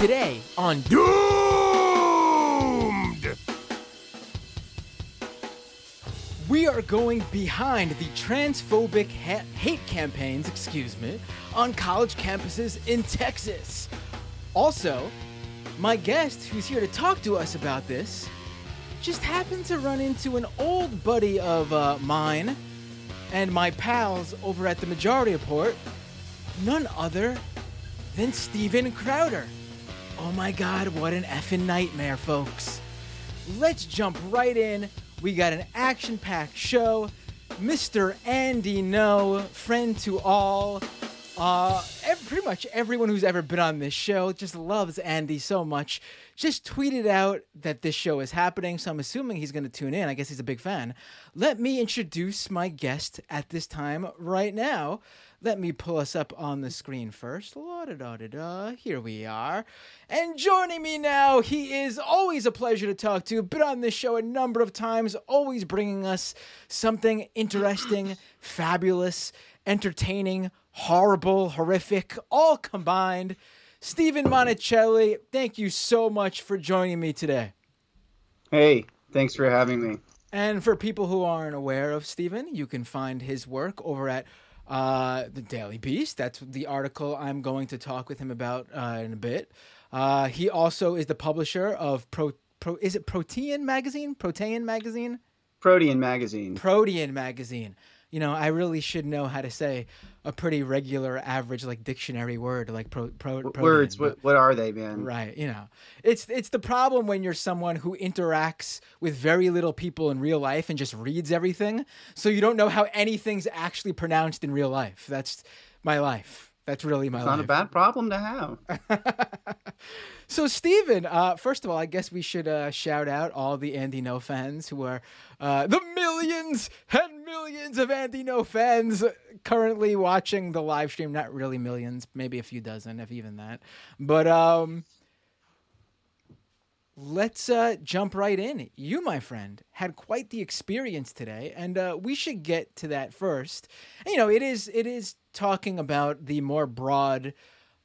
Today on Doomed! We are going behind the transphobic ha- hate campaigns, excuse me, on college campuses in Texas. Also, my guest who's here to talk to us about this just happened to run into an old buddy of uh, mine and my pals over at the Majority Report, none other than Steven Crowder. Oh my god, what an effing nightmare, folks. Let's jump right in. We got an action packed show. Mr. Andy Ngo, friend to all. Uh, pretty much everyone who's ever been on this show just loves Andy so much. Just tweeted out that this show is happening, so I'm assuming he's going to tune in. I guess he's a big fan. Let me introduce my guest at this time right now. Let me pull us up on the screen first. La-da-da-da-da. Here we are. And joining me now, he is always a pleasure to talk to. Been on this show a number of times, always bringing us something interesting, fabulous, entertaining, horrible, horrific, all combined. Stephen Monticelli, thank you so much for joining me today. Hey, thanks for having me. And for people who aren't aware of Stephen, you can find his work over at uh, the Daily Beast. That's the article I'm going to talk with him about uh, in a bit. Uh, he also is the publisher of Pro. Pro is it Protean magazine? Protean magazine? Protean magazine. Protean magazine. You know, I really should know how to say a pretty regular, average, like dictionary word, like pro. pro words? What what are they, man? Right, you know, it's it's the problem when you're someone who interacts with very little people in real life and just reads everything, so you don't know how anything's actually pronounced in real life. That's my life. That's really my It's life. not a bad problem to have. So, Stephen, uh, first of all, I guess we should uh, shout out all the Andy Ngo fans who are uh, the millions and millions of Andy Ngo fans currently watching the live stream. Not really millions, maybe a few dozen, if even that. But um, let's uh, jump right in. You, my friend, had quite the experience today, and uh, we should get to that first. You know, it is it is talking about the more broad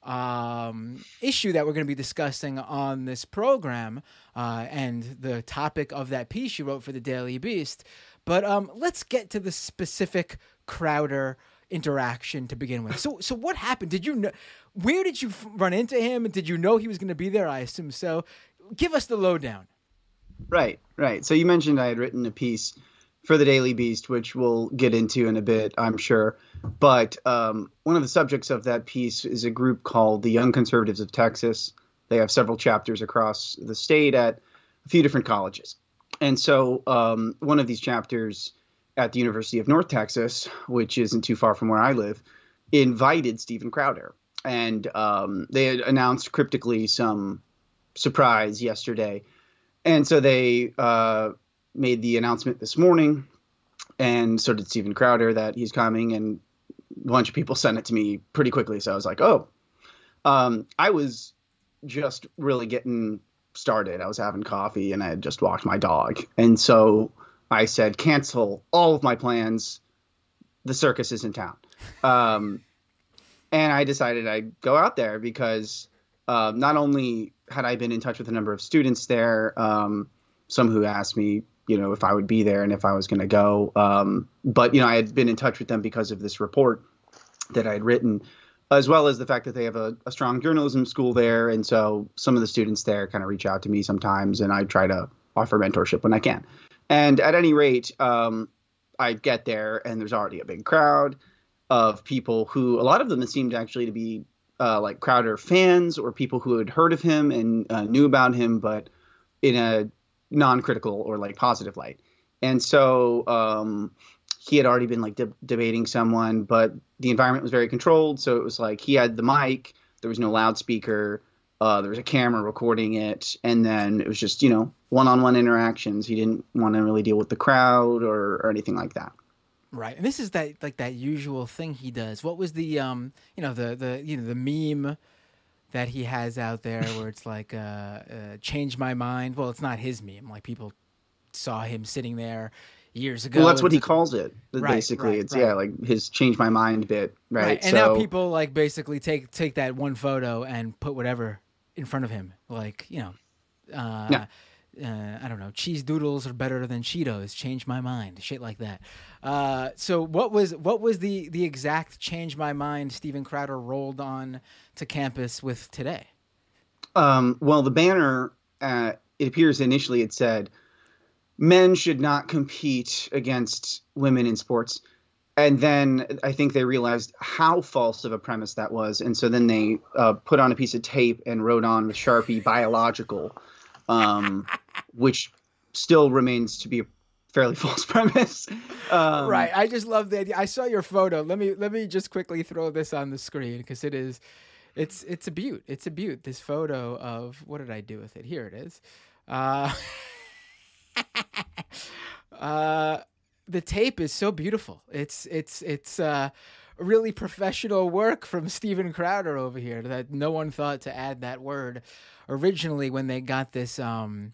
um, issue that we're going to be discussing on this program, uh, and the topic of that piece you wrote for the Daily Beast. But um, let's get to the specific Crowder interaction to begin with. So, so what happened? Did you know? Where did you run into him? And Did you know he was going to be there? I assume so. Give us the lowdown. Right, right. So you mentioned I had written a piece for the Daily Beast, which we'll get into in a bit, I'm sure. But um, one of the subjects of that piece is a group called the Young Conservatives of Texas. They have several chapters across the state at a few different colleges. And so um, one of these chapters at the University of North Texas, which isn't too far from where I live, invited Steven Crowder. And um, they had announced cryptically some surprise yesterday. And so they uh, made the announcement this morning, and so did Steven Crowder that he's coming, and a bunch of people sent it to me pretty quickly. So I was like, oh, um, I was just really getting started. I was having coffee, and I had just walked my dog, and so I said, cancel all of my plans. The circus is in town. Um, and I decided I'd go out there because uh, not only had I been in touch with a number of students there, um, some who asked me, you know, if I would be there and if I was going to go, um, but you know, I had been in touch with them because of this report that I had written, as well as the fact that they have a, a strong journalism school there, and so some of the students there kind of reach out to me sometimes, and I try to offer mentorship when I can. And at any rate, um, I get there and there's already a big crowd of people who a lot of them seemed actually to be uh, like Crowder fans or people who had heard of him and uh, knew about him, but in a non-critical or like positive light. And so um, he had already been like de- debating someone, but the environment was very controlled. So it was like he had the mic, there was no loudspeaker, uh, there was a camera recording it, and then it was just you know one-on-one interactions. He didn't want to really deal with the crowd or, or anything like that. Right, and this is that like that usual thing he does. What was the um, you know, the the you know the meme that he has out there where it's like uh, uh change my mind. Well, it's not his meme. Like people saw him sitting there years ago. Well, that's what he calls it. Right, basically, right, it's right. yeah, like his change my mind bit, right? Right, and so, now people like basically take take that one photo and put whatever in front of him, like you know, uh, yeah. Uh, I don't know, cheese doodles are better than Cheetos. Change my mind, shit like that. Uh, so what was what was the the exact change my mind Steven Crowder rolled on to campus with today? Um, well, the banner uh, it appears initially it said men should not compete against women in sports and then I think they realized how false of a premise that was, and so then they uh, put on a piece of tape and wrote on with Sharpie "biological," um, which still remains to be a fairly false premise. Um, right. I just love the idea. I saw your photo. Let me let me just quickly throw this on the screen because it is, it's it's a beaut. It's a beaut. This photo of what did I do with it? Here it is. Uh, uh the tape is so beautiful. It's it's it's uh, really professional work from Steven Crowder over here that no one thought to add that word originally when they got this um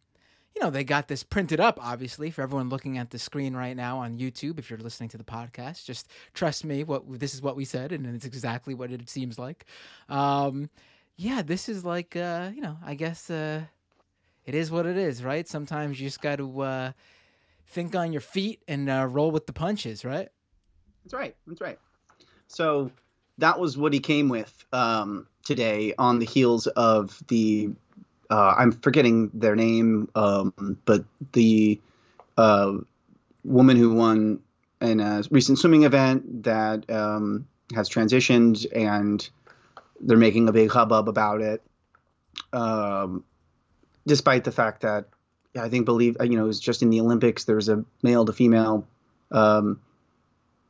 you know they got this printed up obviously for everyone looking at the screen right now on YouTube if you're listening to the podcast just trust me what this is what we said and it's exactly what it seems like um yeah this is like uh you know I guess uh it is what it is right sometimes you just got to uh think on your feet and uh, roll with the punches, right? That's right. That's right. So that was what he came with um, today on the heels of the. Uh, I'm forgetting their name, um, but the uh, woman who won in a recent swimming event that um, has transitioned, and they're making a big hubbub about it. Um, despite the fact that I think believe you know it was just in the Olympics. There was a male to female um,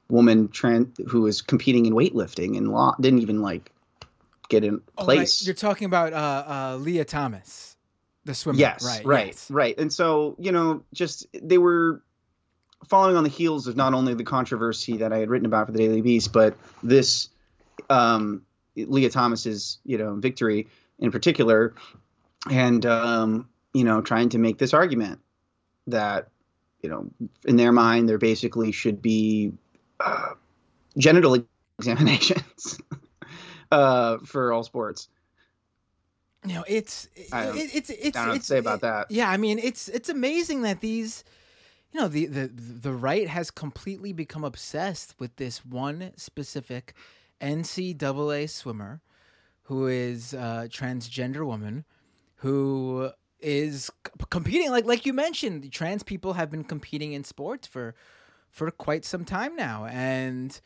woman trans who was competing in weightlifting and law didn't even like get in place. Oh, right. You're talking about uh, uh, Lia Thomas, the swimmer. Yes, right, right, yes. right. And so you know, just they were following on the heels of not only the controversy that I had written about for the Daily Beast, but this um, Lia Thomas's you know victory in particular, and um, you know, trying to make this argument that, you know, in their mind, there basically should be uh, genital examinations uh, for all sports. You know, it's it, it's it's I don't it's, say about it, that. Yeah, I mean, it's it's amazing that these, you know, the the the right has completely become obsessed with this one specific NCAA swimmer who is a transgender woman who is competing like like you mentioned trans people have been competing in sports for for quite some time now and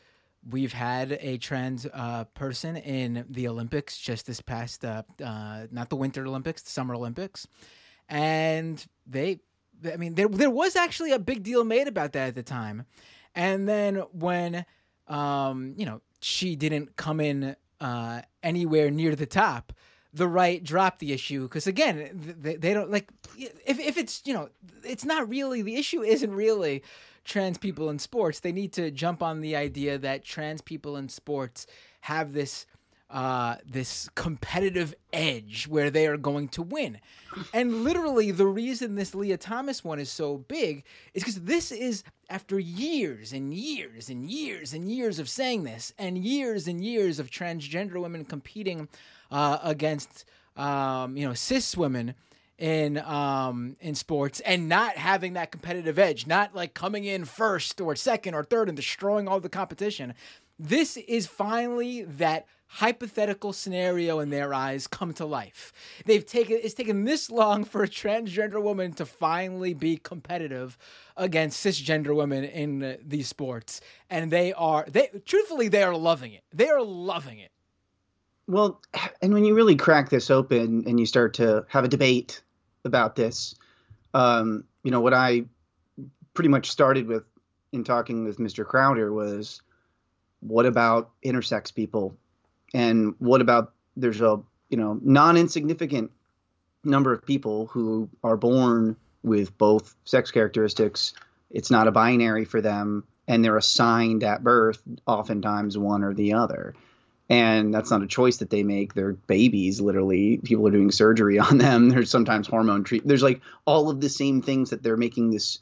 we've had a trans uh, person in the olympics just this past uh, uh, not the winter olympics the summer olympics. And they i mean there, there was actually a big deal made about that at the time. And then when um, you know she didn't come in uh, anywhere near the top the right dropped the issue. Because again they, they don't like if, if it's you know it's not really the issue isn't really trans people in sports they need to jump on the idea that trans people in sports have this uh, this competitive edge where they are going to win. And literally, the reason this Lia Thomas one is so big is because this is after years and years and years and years of saying this, and years and years of transgender women competing uh, against um, you know cis women in um in sports and not having that competitive edge, not like coming in first or second or third and destroying all the competition. This is finally that hypothetical scenario in their eyes come to life. They've taken it's taken this long for a transgender woman to finally be competitive against cisgender women in uh, these sports and they are they truthfully they are loving it. They are loving it. Well, and when you really crack this open and you start to have a debate about this, um, you know, what I pretty much started with in talking with Mr. Crowder was what about intersex people? And what about there's a, you know, non insignificant number of people who are born with both sex characteristics. It's not a binary for them, and they're assigned at birth, oftentimes one or the other and that's not a choice that they make they're babies literally people are doing surgery on them there's sometimes hormone treat there's like all of the same things that they're making this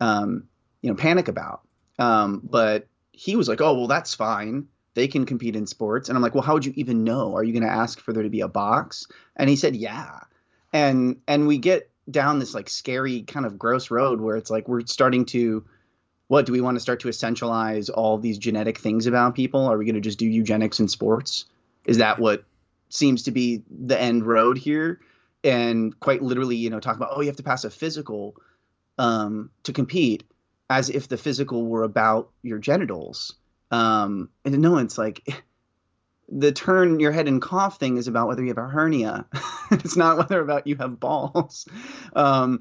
um, you know panic about um, but he was like oh well that's fine they can compete in sports. And I'm like, well, how would you even know? Are you going to ask for there to be a box? And he said, yeah. And and we get down this like scary kind of gross road where it's like we're starting to what do we want to start to essentialize all these genetic things about people? Are we going to just do eugenics in sports? Is that what seems to be the end road here? And quite literally, you know, talk about oh, you have to pass a physical um, to compete, as if the physical were about your genitals. Um, and no, it's like the turn your head and cough thing is about whether you have a hernia. it's not whether about you have balls. Um,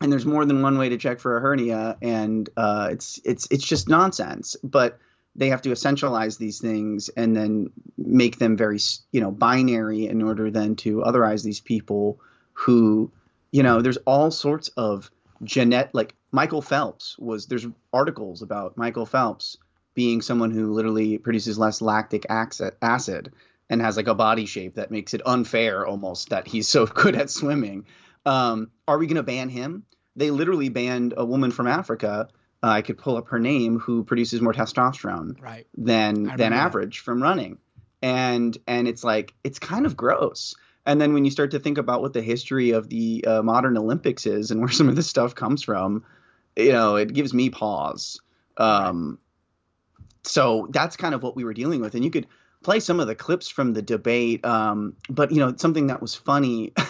and there's more than one way to check for a hernia, and uh, it's it's it's just nonsense. But they have to essentialize these things and then make them very you know binary in order then to otherize these people who you know there's all sorts of genet like Michael Phelps was there's articles about Michael Phelps being someone who literally produces less lactic acid and has like a body shape that makes it unfair almost that he's so good at swimming. Um, are we going to ban him? They literally banned a woman from Africa. Uh, I could pull up her name who produces more testosterone right. than than average that. from running, and and it's like it's kind of gross. And then when you start to think about what the history of the uh, modern Olympics is and where some of this stuff comes from, you know, it gives me pause. Um, so that's kind of what we were dealing with. And you could play some of the clips from the debate. Um, but you know, something that was funny.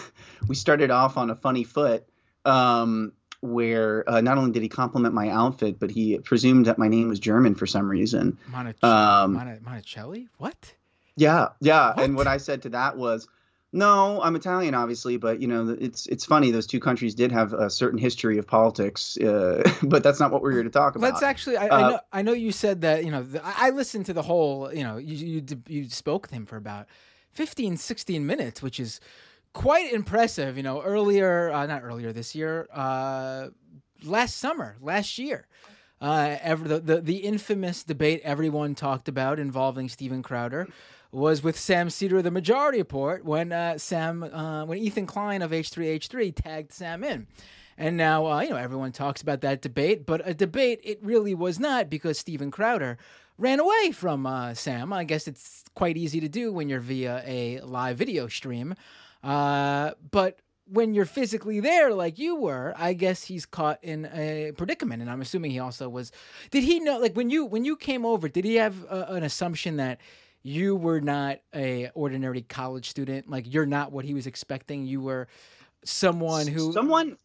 we started off on a funny foot. Um, where uh, not only did he compliment my outfit, but he presumed that my name was German for some reason. Montic- um, Monticelli? What? Yeah, yeah. What? And what I said to that was, no, I'm Italian, obviously, but you know, it's it's funny. Those two countries did have a certain history of politics, uh, but that's not what we're here to talk about. Let's actually. I, uh, I, know. I know you said that. You know, the, I listened to the whole. You know, you, you you spoke with him for about 15, 16 minutes, which is quite impressive. You know, earlier, uh, not earlier this year, uh, last summer, last year. Uh, ever the, the the infamous debate everyone talked about involving Steven Crowder was with Sam Seder of the Majority Report when uh, Sam uh, when Ethan Klein of H3H3 tagged Sam in. And now, uh, you know, everyone talks about that debate, but a debate it really was not because Steven Crowder ran away from uh, Sam. I guess it's quite easy to do when you're via a live video stream. Uh, but when you're physically there like you were i guess he's caught in a predicament and i'm assuming he also was did he know like when you when you came over did he have uh, an assumption that you were not a ordinary college student. Like you're not what he was expecting. You were someone who someone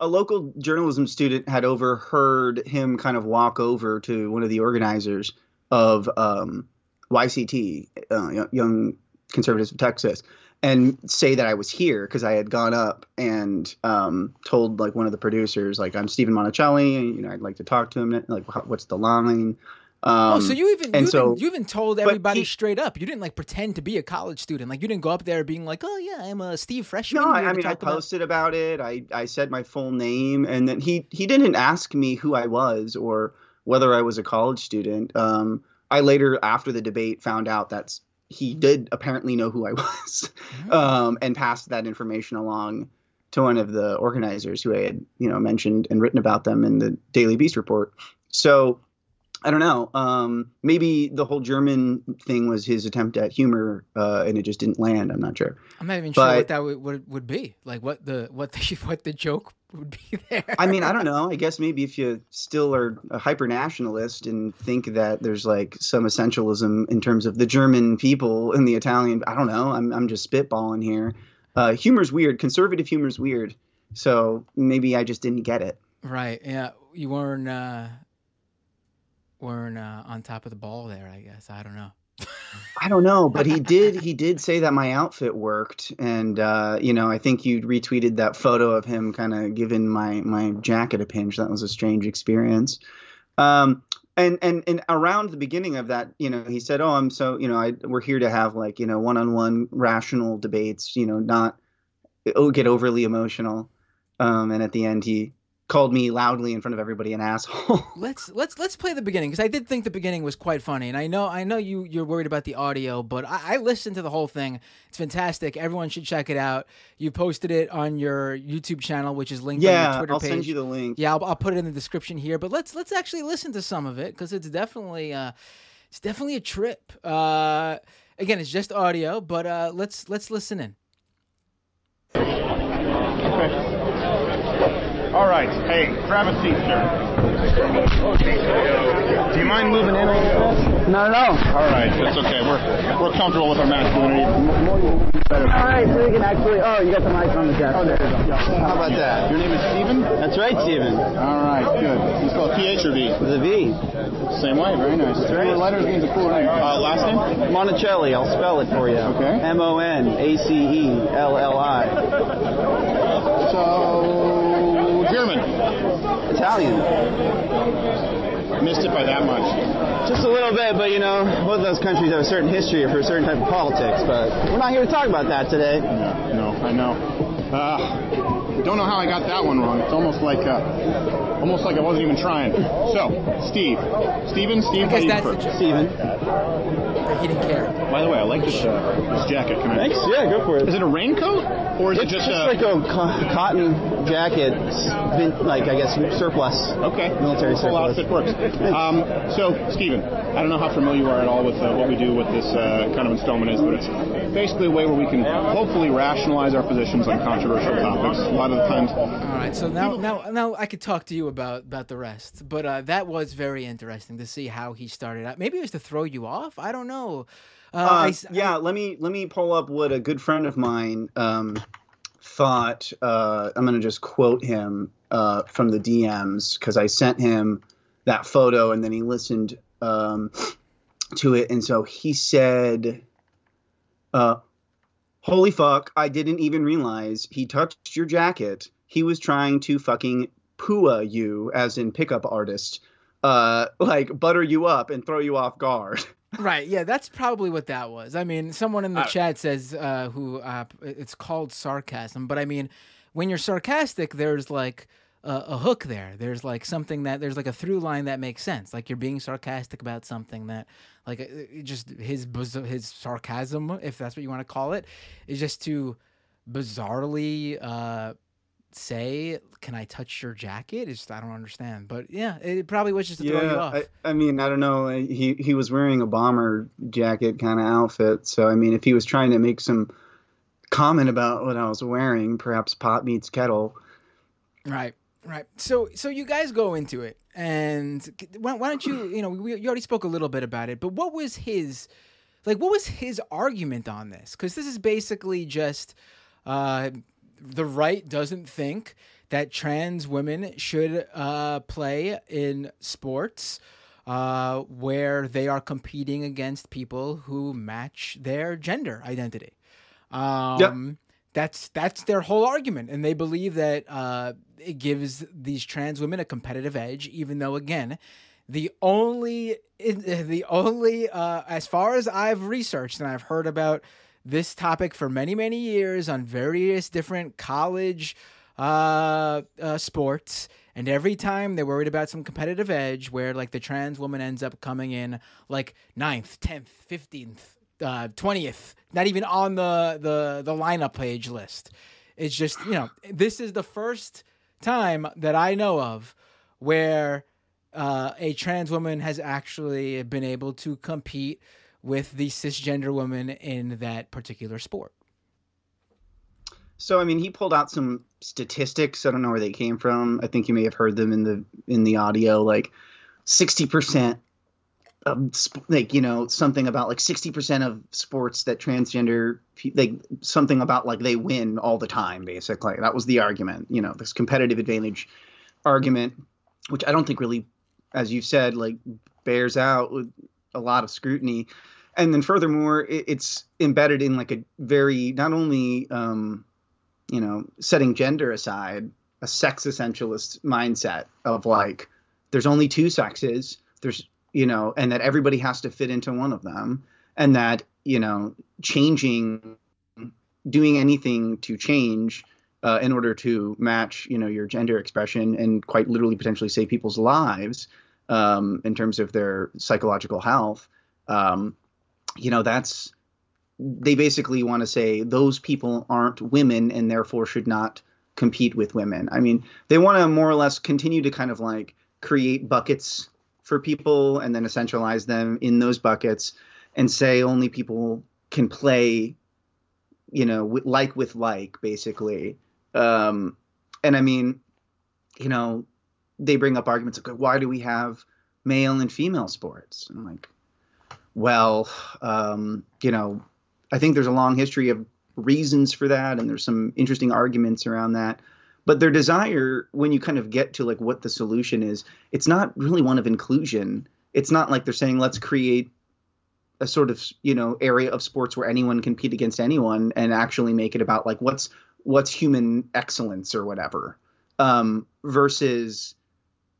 a local journalism student had overheard him kind of walk over to one of the organizers of um, YCT, uh, Young Conservatives of Texas, and say that I was here because I had gone up and um, told like one of the producers, like I'm Stephen Monticelli, and you know I'd like to talk to him. Like, what's the line? Um, oh, so you even you, so, even you even told everybody he, straight up. You didn't like pretend to be a college student. Like you didn't go up there being like, "Oh yeah, I'm a Steve freshman." No, I, I mean I posted about... about it. I I said my full name, and then he he didn't ask me who I was or whether I was a college student. Um, I later, after the debate, found out that he did apparently know who I was, mm-hmm. um, and passed that information along to one of the organizers who I had you know mentioned and written about them in the Daily Beast report. So I don't know. Um, maybe the whole German thing was his attempt at humor, uh, and it just didn't land. I'm not sure. I'm not even but, sure what that would, would, would be. Like what the what the what the joke would be there. I mean, I don't know. I guess maybe if you still are a hyper nationalist and think that there's like some essentialism in terms of the German people and the Italian. I don't know. I'm I'm just spitballing here. Uh, humor's weird. Conservative humor's weird. So maybe I just didn't get it. Right. Yeah. You weren't. Uh weren't uh, on top of the ball there. I guess I don't know. I don't know, but he did. He did say that my outfit worked, and uh, you know, I think you retweeted that photo of him kind of giving my my jacket a pinch. That was a strange experience. Um, and and and around the beginning of that, you know, he said, "Oh, I'm so you know, I we're here to have like you know one-on-one rational debates. You know, not oh get overly emotional." Um, and at the end, he called me loudly in front of everybody an asshole. let's let's let's play the beginning because I did think the beginning was quite funny, and I know I know you you're worried about the audio, but I, I, listened to the whole thing. It's fantastic. Everyone should check it out. You posted it on your YouTube channel, which is linked yeah, on your Twitter I'll page. send you the link. Yeah, I'll, I'll, put it in the description here. But let's let's actually listen to some of it because it's definitely. Uh, it's definitely a trip. Uh, again, it's just audio, but uh, let's let's listen in. All right. Hey, grab a seat, sir. Do you mind moving in a little bit? No, no. All right, that's okay. We're we're comfortable with our masculinity. All right, so you can actually. Oh, you got the mic on the desk. Oh, there you go. How about that? Your name is Steven? That's right, Steven. All right, good. You spell PH or V? The V. Same way. Very nice. right. Four letters means a cool name. Uh, last name? Monticelli. I'll spell it for you. Okay. M O N A C E L L I. So German. Italian. Missed it by that much. Just a little bit, but you know, both of those countries have a certain history for a certain type of politics. But we're not here to talk about that today. No, no, I know. Uh, don't know how I got that one wrong. It's almost like uh, almost like I wasn't even trying. So, Steve, Steven, Steve, I how guess do you that's prefer? the joke. Steven. He didn't care. By the way, I like this uh, this jacket. Can I? Thanks. Yeah, go for it. Is it a raincoat or is It's it just, just, a? like a co- cotton jacket, It's been, like I guess surplus. Okay. Military Full surplus. outfit works. Um, so, Stephen, I don't know how familiar you are at all with uh, what we do with this uh, kind of installment is, but it's basically a way where we can hopefully rationalize our positions on controversial topics. A lot of the times, All right, so now now now I could talk to you about about the rest, but uh, that was very interesting to see how he started out. Maybe it was to throw you off. I don't know. Uh, Uh, I s- yeah, let me let me pull up what a good friend of mine um, thought. Uh, I'm going to just quote him uh, from the DMs because I sent him that photo and then he listened um, to it, and so he said, uh, "Holy fuck! I didn't even realize he touched your jacket. He was trying to fucking pua you, as in pickup artist." Uh, like butter you up and throw you off guard. Right. Yeah, that's probably what that was. I mean, someone in the Uh, chat says uh, who uh, it's called sarcasm, but I mean, when you're sarcastic, there's like a, a hook there. There's like something that there's like a through line that makes sense. Like you're being sarcastic about something that, like, uh, just his his sarcasm, if that's what you want to call it, is just to bizarrely uh, say, "Can I touch your jacket?" It's just I don't understand. But yeah, it probably was just to throw you off. I, I mean, I don't know. He he was wearing a bomber jacket kind of outfit, so I mean, if he was trying to make some comment about what I was wearing, perhaps pot meets kettle. Right, right. So, so you guys go into it, and why, why don't you? You know, we, you already spoke a little bit about it, but what was his, like, what was his argument on this? Because this is basically just, uh, the right doesn't think that trans women should uh, play in sports. Uh, where they are competing against people who match their gender identity. Um, that's that's their whole argument, and they believe that uh, it gives these trans women a competitive edge, even though again, the only the only uh, as far as I've researched and I've heard about this topic for many many years on various different college uh, uh, sports. And every time they're worried about some competitive edge where like the trans woman ends up coming in like ninth, 10th, 15th, uh, twentieth, uh, not even on the the the lineup page list. It's just you know this is the first time that I know of where uh, a trans woman has actually been able to compete with the cisgender woman in that particular sport. So I mean, he pulled out some statistics. I don't know where they came from. I think you may have heard them in the in the audio, like sixty percent of sp- like you know something about like sixty percent of sports that transgender like something about like they win all the time. Basically, that was the argument. You know, this competitive advantage argument, which I don't think really, as you've said, like bears out with a lot of scrutiny. And then furthermore, it, it's embedded in like a very not only um, you know, setting gender aside, a sex essentialist mindset of like, there's only two sexes, there's, you know, and that everybody has to fit into one of them, and that, you know, changing, doing anything to change uh, in order to match, you know, your gender expression and quite literally potentially save people's lives um, in terms of their psychological health, um, you know, that's they basically want to say those people aren't women and therefore should not compete with women. I mean, they want to more or less continue to kind of like create buckets for people and then essentialize them in those buckets and say only people can play you know like with like basically. Um and i mean you know they bring up arguments like why do we have male and female sports? And i'm like well um you know i think there's a long history of reasons for that and there's some interesting arguments around that but their desire when you kind of get to like what the solution is it's not really one of inclusion. It's not like they're saying let's create a sort of you know area of sports where anyone can compete against anyone and actually make it about like what's what's human excellence or whatever. Um, versus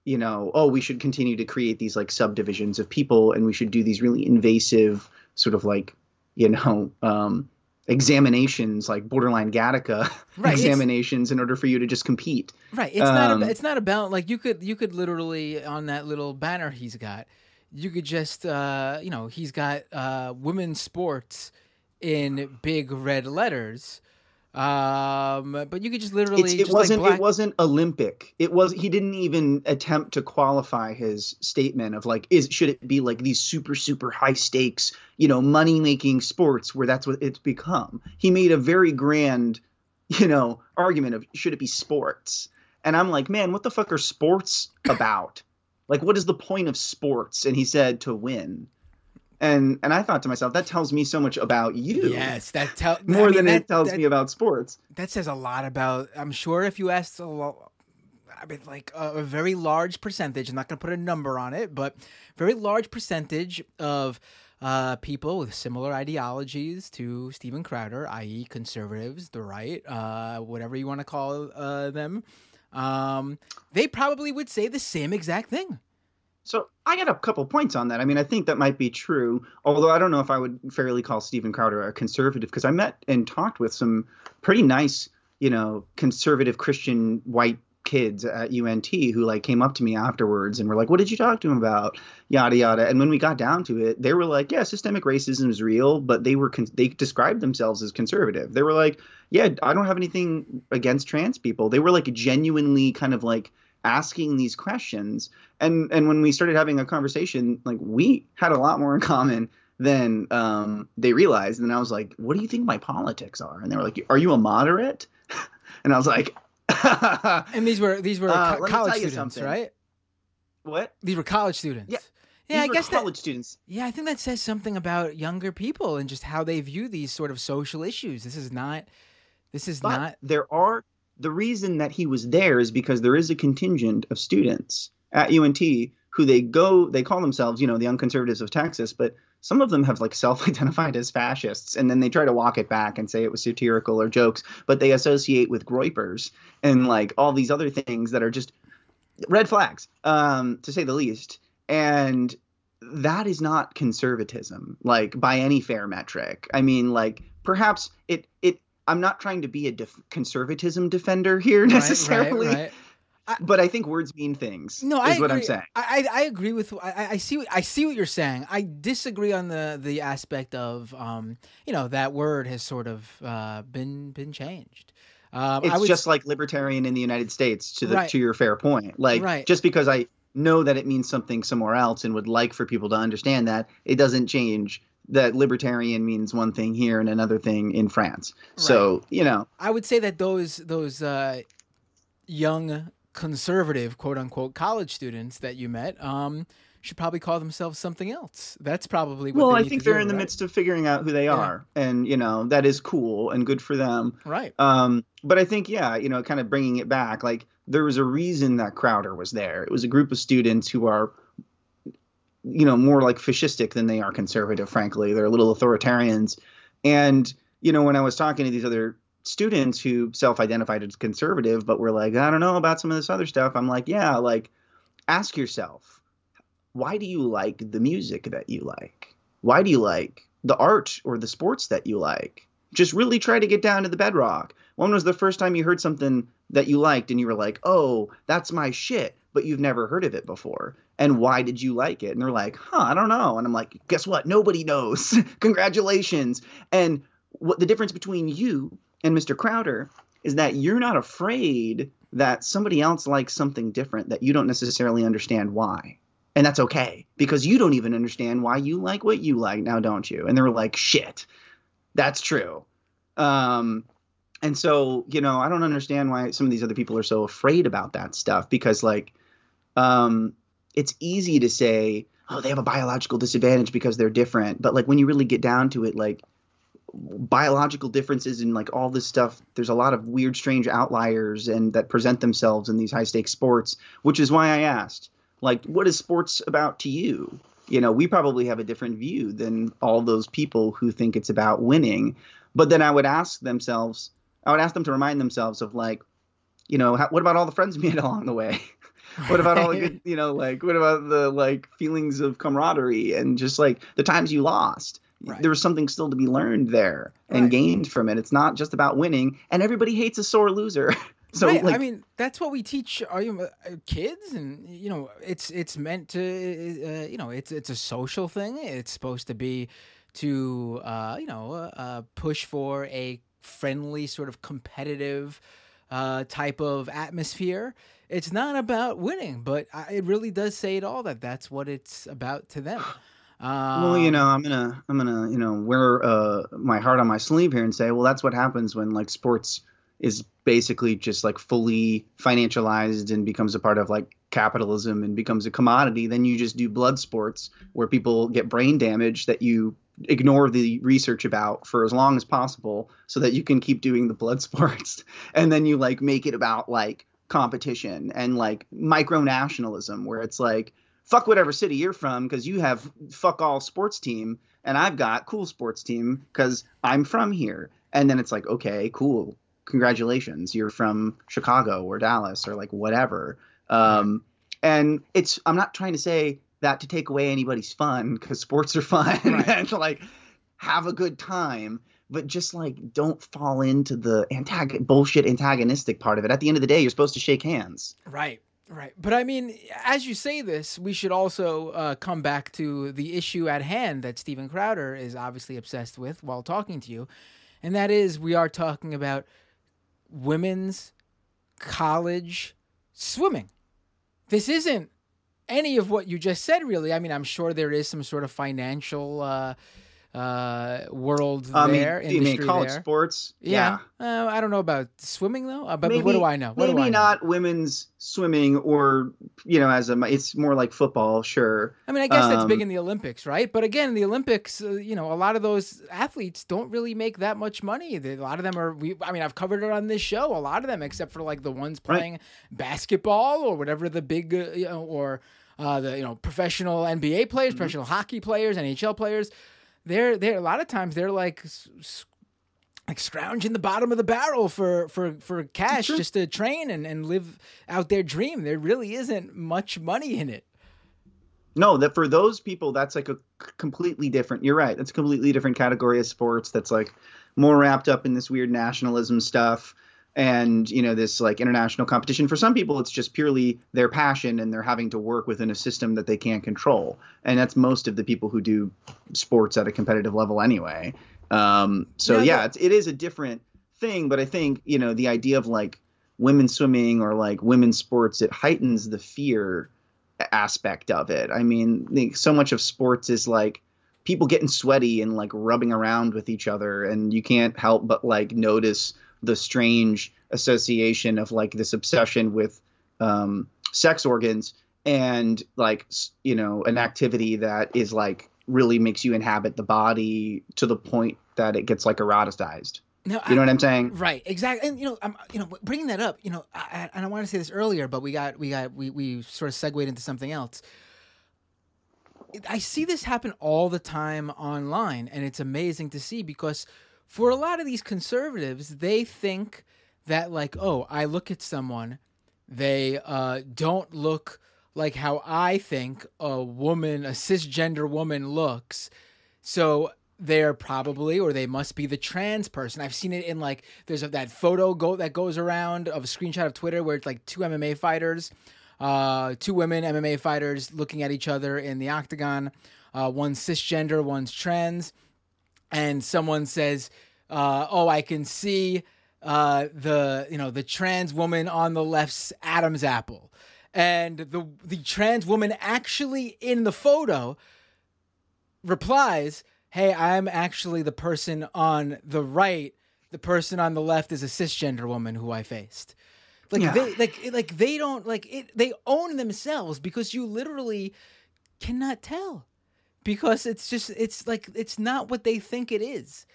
you know oh we should continue to create these like subdivisions of people and we should do these really invasive sort of like you know um, examinations like borderline Gattaca right, examinations in order for you to just compete. Right. It's um, not. About, it's not about like you could you could literally on that little banner he's got you could just uh, you know he's got uh, women's sports in big red letters um, but you could just literally it wasn't like black... it wasn't olympic it was he didn't even attempt to qualify his statement of like is should it be like these super super high stakes you know money making sports where that's what it's become he made a very grand you know argument of should it be sports and i'm like man what the fuck are sports about like, what is the point of sports? And he said to win. And and I thought to myself, that tells me so much about you. Yes, that tells more I mean, than that, it tells that, me about sports. That says a lot about. I'm sure if you asked a lot, I mean, like a, a very large percentage. I'm not going to put a number on it, but very large percentage of uh, people with similar ideologies to Steven Crowder, i.e., conservatives, the right, uh, whatever you want to call uh, them, um, they probably would say the same exact thing. So I got a couple points on that. I mean, I think that might be true, although I don't know if I would fairly call Steven Crowder a conservative because I met and talked with some pretty nice, you know, conservative Christian white kids at UNT who like came up to me afterwards and were like, "What did you talk to him about?" Yada yada. And when we got down to it, they were like, "Yeah, systemic racism is real," but they were con- they described themselves as conservative. They were like, "Yeah, I don't have anything against trans people." They were like genuinely kind of like asking these questions. And and when we started having a conversation, like we had a lot more in common than um, they realized. And I was like, "What do you think my politics are?" And they were like, "Are you a moderate?" and I was like, and these were these were uh, co- college students, right? What? These were college students. Yeah. Yeah, these I guess college that, students. Yeah, I think that says something about younger people and just how they view these sort of social issues. This is not. This is but not. There are the reason that he was there is because there is a contingent of students at UNT who they go they call themselves you know the Young Conservatives of Texas, but some of them have like self-identified as fascists and then they try to walk it back and say it was satirical or jokes but they associate with groypers and like all these other things that are just red flags um, to say the least and that is not conservatism like by any fair metric. I mean like perhaps it it i'm not trying to be a def- conservatism defender here necessarily right, right, right. I, but I think words mean things. No, I is what I'm saying. I, I, I agree with. I, I see. I see what you're saying. I disagree on the the aspect of um, you know, that word has sort of uh, been been changed. Um, it's just like libertarian in the United States. To the to your fair point, like just because I know that it means something somewhere else and would like for people to understand that, it doesn't change that libertarian means one thing here and another thing in France. Right. So you know, I would say that those those uh, young conservative quote unquote college students that you met um, should probably call themselves something else. That's probably well. I think they're do, in the right? midst of figuring out who they yeah. are, and you know that is cool and good for them. Right. Um, but I think yeah, you know, kind of bringing it back, like there was a reason that Crowder was there. It was a group of students who are, you know, more like fascistic than they are conservative. Frankly, they're a little authoritarians, and you know, when I was talking to these other students who self-identified as conservative but were like i don't know about some of this other stuff i'm like yeah like ask yourself why do you like the music that you like? Why do you like the art or the sports that you like? Just really try to get down to the bedrock. When was the first time you heard something that you liked and you were like oh that's my shit but you've never heard of it before and why did you like it and they're like huh i don't know and i'm like guess what nobody knows congratulations and what the difference between you and Mr. Crowder is that you're not afraid that somebody else likes something different that you don't necessarily understand why. And that's okay because you don't even understand why you like what you like now, don't you? And they're like, shit, that's true. Um, and so, you know, I don't understand why some of these other people are so afraid about that stuff because, like, um, it's easy to say, oh, they have a biological disadvantage because they're different. But, like, when you really get down to it, like, biological differences and like all this stuff there's a lot of weird strange outliers and that present themselves in these high stakes sports which is why i asked like what is sports about to you? You know we probably have a different view than all those people who think it's about winning. But then i would ask themselves i would ask them to remind themselves of like you know how, what about all the friends we made along the way what about all the good you know like what about the like feelings of camaraderie and just like the times you lost Right. There was something still to be learned there and right. gained from it. It's not just about winning, and everybody hates a sore loser. so, right. like, I mean, that's what we teach our uh, kids, and you know, it's it's meant to, uh, you know, it's it's a social thing. It's supposed to be to, uh, you know, uh, push for a friendly, sort of competitive uh, type of atmosphere. It's not about winning, but it really does say it all that that's what it's about to them. Um, well, you know, I'm gonna I'm gonna you know wear uh, my heart on my sleeve here and say, well, that's what happens when like sports is basically just like fully financialized and becomes a part of like capitalism and becomes a commodity. Then you just do blood sports where people get brain damage that you ignore the research about for as long as possible so that you can keep doing the blood sports and then you like make it about like competition and like micro nationalism where it's like fuck whatever city you're from because you have fuck all sports team and I've got cool sports team because I'm from here. And then it's like, okay, cool. Congratulations. You're from Chicago or Dallas or like whatever. Um, and it's, I'm not trying to say that to take away anybody's fun because sports are fun right. and like have a good time. But just like don't fall into the bullshit antagonistic part of it. At the end of the day, you're supposed to shake hands. Right. Right. But I mean, as you say this, we should also uh, come back to the issue at hand that Steven Crowder is obviously obsessed with while talking to you. And that is, we are talking about women's college swimming. This isn't any of what you just said, really. I mean, I'm sure there is some sort of financial. Uh, uh, world uh, there. I mean, college there. sports? Yeah. yeah. Uh, I don't know about swimming though. Uh, but maybe, what do I know? What maybe I not women's swimming or you know as a it's more like football. Sure. I mean, I guess um, that's big um, in the Olympics, right? But again, the Olympics, uh, you know, a lot of those athletes don't really make that much money. A lot of them are. We, I mean, I've covered it on this show. A lot of them, except for like the ones playing right. basketball or whatever the big, uh, you know, or. Uh, the you know professional NBA players, mm-hmm. professional hockey players, NHL players they're they're a lot of times they're like like scrounging the bottom of the barrel for for for cash just to train and and live out their dream. There really isn't much money in it. No, that for those people, that's like a completely different. You're right. That's a completely different category of sports. That's like more wrapped up in this weird nationalism stuff and you know this like international competition for some people it's just purely their passion and they're having to work within a system that they can't control. And that's most of the people who do sports at a competitive level anyway. Um, so yeah, yeah it's, it is a different thing but i think you know the idea of like women swimming or like women's sports it heightens the fear aspect of it. I mean so much of sports is like people getting sweaty and like rubbing around with each other and you can't help but like notice the strange association of like this obsession with um, sex organs and like you know an activity that is like really makes you inhabit the body to the point that it gets like eroticized. No, you know I, what I'm saying? Right, exactly. And you know, I'm you know bringing that up. You know, I, and I want to say this earlier, but we got we got we we sort of segued into something else. I see this happen all the time online, and it's amazing to see because for a lot of these conservatives, they think that like, oh, I look at someone, they uh, don't look like how I think a woman, a cisgender woman looks. So they're probably or they must be the trans person. I've seen it in like there's a, that photo go that goes around of a screenshot of Twitter where it's like two MMA fighters, uh, two women MMA fighters looking at each other in the octagon. Uh, one's cisgender, one's trans and someone says, uh, "Oh, I can see uh, the you know the trans woman on the left's Adam's apple," and the the trans woman actually in the photo replies, "Hey, I'm actually the person on the right. The person on the left is a cisgender woman who I faced." Like Yeah. they like like they don't like it. They own themselves because you literally cannot tell because it's just it's like it's not what they think it is.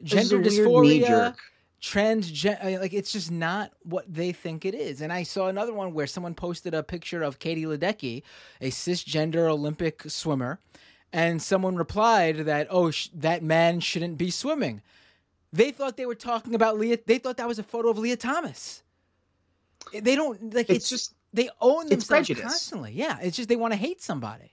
Is Gender weird dysphoria, knee-jerk. transgen uh, like it's just not what they think it is. And I saw another one where someone posted a picture of Katie Ledecky, a cisgender Olympic swimmer, and someone replied that oh sh- that man shouldn't be swimming. They thought they were talking about Lia. They thought that was a photo of Lia Thomas. They don't like. It's, It's just- they own themselves constantly. Yeah, it's just they want to hate somebody.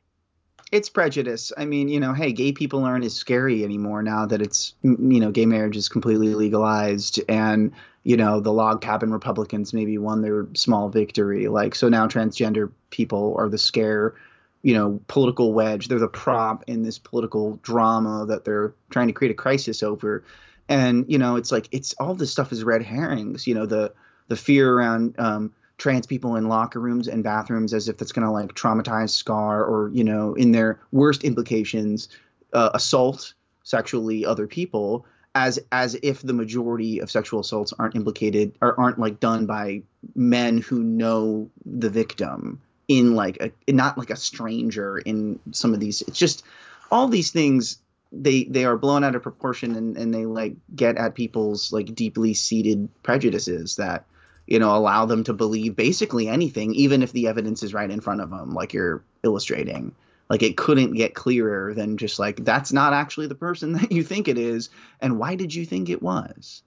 It's prejudice. I mean, you know, hey, gay people aren't as scary anymore now that it's, you know, gay marriage is completely legalized and, you know, the log cabin Republicans maybe won their small victory. Like, so now transgender people are the scare, you know, political wedge. They're the prop in this political drama that they're trying to create a crisis over. And, you know, it's like, it's all this stuff is red herrings, you know, the, the fear around, um, trans people in locker rooms and bathrooms as if that's going to like traumatize scar or you know in their worst implications uh, assault sexually other people as as if the majority of sexual assaults aren't implicated or aren't like done by men who know the victim in like a not like a stranger in some of these it's just all these things they they are blown out of proportion and, and they like get at people's like deeply seated prejudices that you know allow them to believe basically anything even if the evidence is right in front of them like you're illustrating like it couldn't get clearer than just like that's not actually the person that you think it is and why did you think it was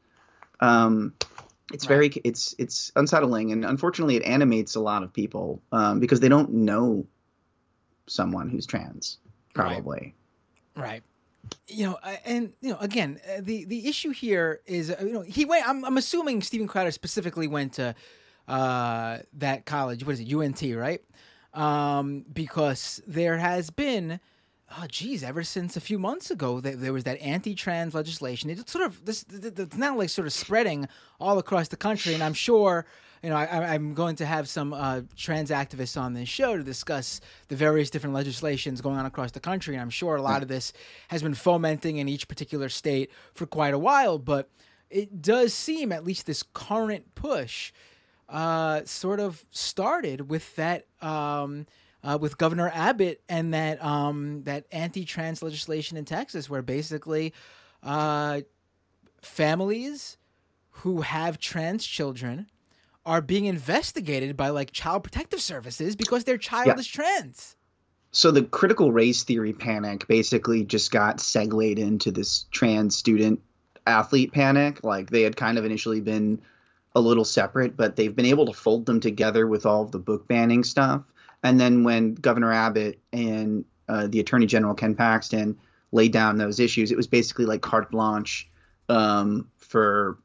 um it's very it's it's unsettling and unfortunately it animates a lot of people um because they don't know someone who's trans Right. probably Right. You know, and you know, again, uh, the the issue here is, uh, you know, he went. I'm, I'm assuming Steven Crowder specifically went to uh, that college. What is it, UNT, right? Um, because there has been, oh, geez, ever since a few months ago, there, there was that anti-trans legislation. It's sort of this. th- th- It's now like sort of spreading all across the country, and I'm sure. You know, I, I'm going to have some uh, trans activists on this show to discuss the various different legislations going on across the country. And I'm sure a lot of this has been fomenting in each particular state for quite a while. But it does seem, at least this current push, uh, sort of started with that. Um, uh, with Governor Abbott and that um, that anti-trans legislation in Texas, where basically uh, families who have trans children are being investigated by like child protective services because their child Yeah. is trans. so the critical race theory panic basically just got segued into this trans student athlete panic like they had kind of initially been a little separate but they've been able to fold them together with all of the book banning stuff and then when governor abbott and uh, the attorney general ken paxton laid down those issues it was basically like carte blanche um, for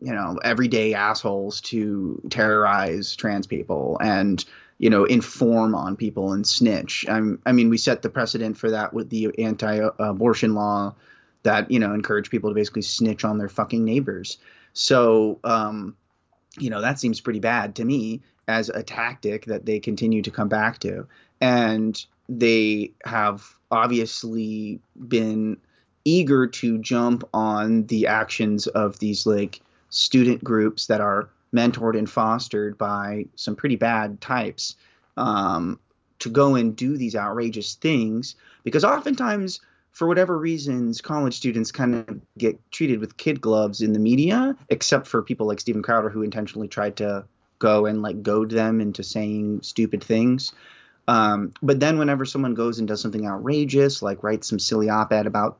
you know everyday assholes to terrorize trans people and you know inform on people and snitch. I'm, i mean we set the precedent for that with the anti-abortion law that you know encourage people to basically snitch on their fucking neighbors. So um, you know that seems pretty bad to me as a tactic that they continue to come back to. And they have obviously been eager to jump on the actions of these like student groups that are mentored and fostered by some pretty bad types um, to go and do these outrageous things. Because oftentimes for whatever reasons college students kind of get treated with kid gloves in the media except for people like Steven Crowder who intentionally tried to go and like goad them into saying stupid things. Um, but then whenever someone goes and does something outrageous like writes some silly op-ed about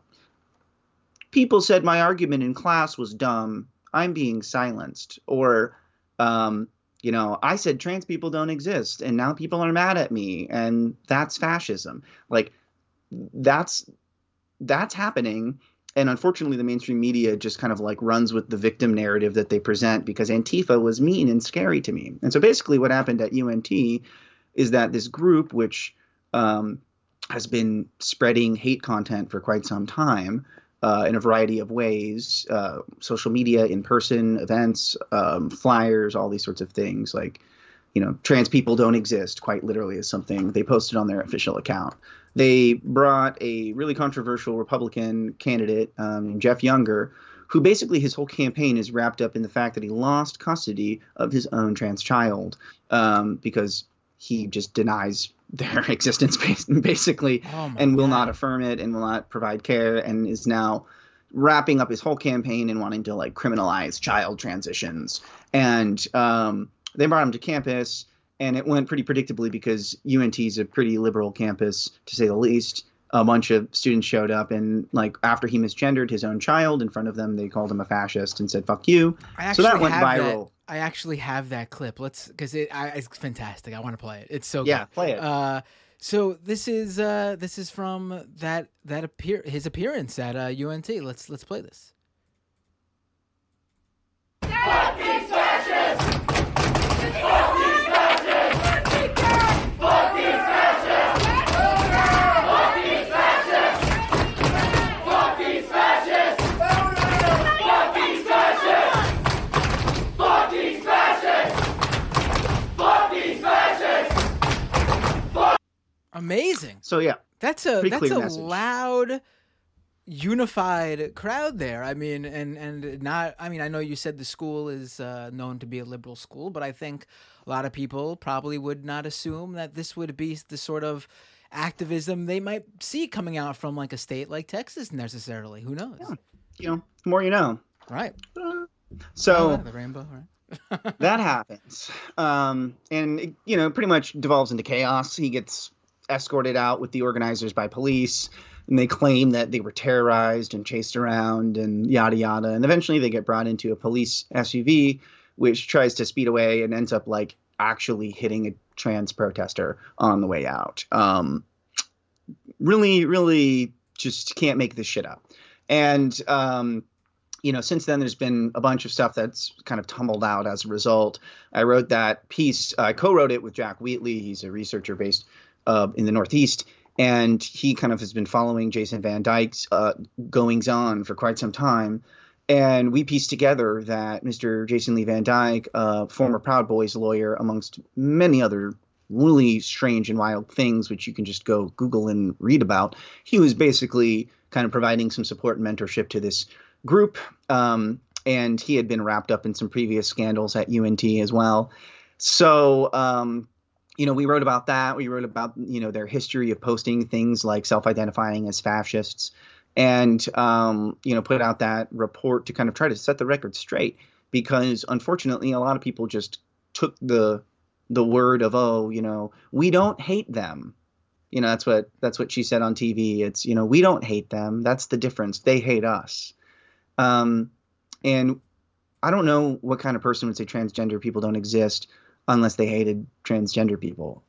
people said my argument in class was dumb i'm being silenced. Or um, you know i said trans people don't exist and now people are mad at me and that's fascism. Like that's that's happening and unfortunately the mainstream media just kind of like runs with the victim narrative that they present because antifa was mean and scary to me. And so basically what happened at unt is that this group which um, has been spreading hate content for quite some time uh, in a variety of ways uh, social media in person events um, flyers all these sorts of things like you know, trans people don't exist, quite literally, is something they posted on their official account. They brought a really controversial Republican candidate, um, Jeff Younger, who basically his whole campaign is wrapped up in the fact that he lost custody of his own trans child um, because he just denies their existence basically Oh and will God. not affirm it and will not provide care and is now wrapping up his whole campaign and wanting to like criminalize child transitions and um, they brought him to campus and it went pretty predictably because unt is a pretty liberal campus to say the least a bunch of students showed up and like after he misgendered his own child in front of them they called him a fascist and said fuck you I so that actually went have viral. That, I actually have that clip. Let's because it I, it's fantastic. I want to play it. It's so yeah good. play it Uh, so this is uh, this is from that that appear his appearance at uh, UNT. Let's let's play this. Amazing. so yeah That's a Pretty that's a message. loud, unified crowd there. I mean, and and not. I mean, I know you said the school is uh, known to be a liberal school, but I think a lot of people probably would not assume that this would be the sort of activism they might see coming out from like a state like Texas necessarily. Who knows? you know the more you know Right. so Oh, the rainbow. Right. that happens um, and it, you know pretty much devolves into chaos he gets escorted out with the organizers by police and they claim that they were terrorized and chased around and yada yada and eventually they get brought into a police suv which tries to speed away and ends up like actually hitting a trans protester on the way out um, really really just can't make this shit up and um, you know, since then there's been a bunch of stuff that's kind of tumbled out as a result. I wrote that piece. I co-wrote it with Jack Wheatley. He's a researcher based uh, in the Northeast, and he kind of has been following Jason Van Dyke's uh, goings on for quite some time. And we pieced together that Mr. Jason Lee Van Dyke, uh, former Proud Boys lawyer, amongst many other really strange and wild things, which you can just go Google and read about, he was basically kind of providing some support and mentorship to this group. Um, and he had been wrapped up in some previous scandals at UNT as well. So, um, you know, we wrote about that. We wrote about, you know, their history of posting things like self identifying as fascists and, um, you know, put out that report to kind of try to set the record straight because unfortunately a lot of people just took the the word of oh you know we don't hate them. You know that's what that's what she said on tv it's you know we don't hate them. That's the difference. They hate us. Um, and I don't know what kind of person would say transgender people don't exist unless they hated transgender people.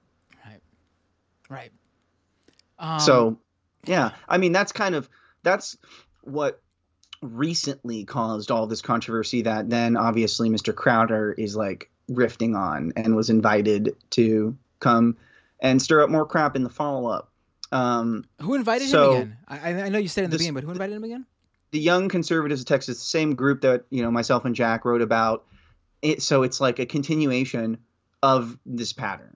Right. Right. Um, so, yeah, I mean that's kind of that's what recently caused all this controversy that then obviously Mr. Crowder is like rifting on and was invited to come and stir up more crap in the follow up. Um, who invited so- him again? I, I know you said in the This- beginning, but who invited him again? the Young Conservatives of Texas, the same group that you know myself and Jack wrote about. It, so it's like a continuation of this pattern,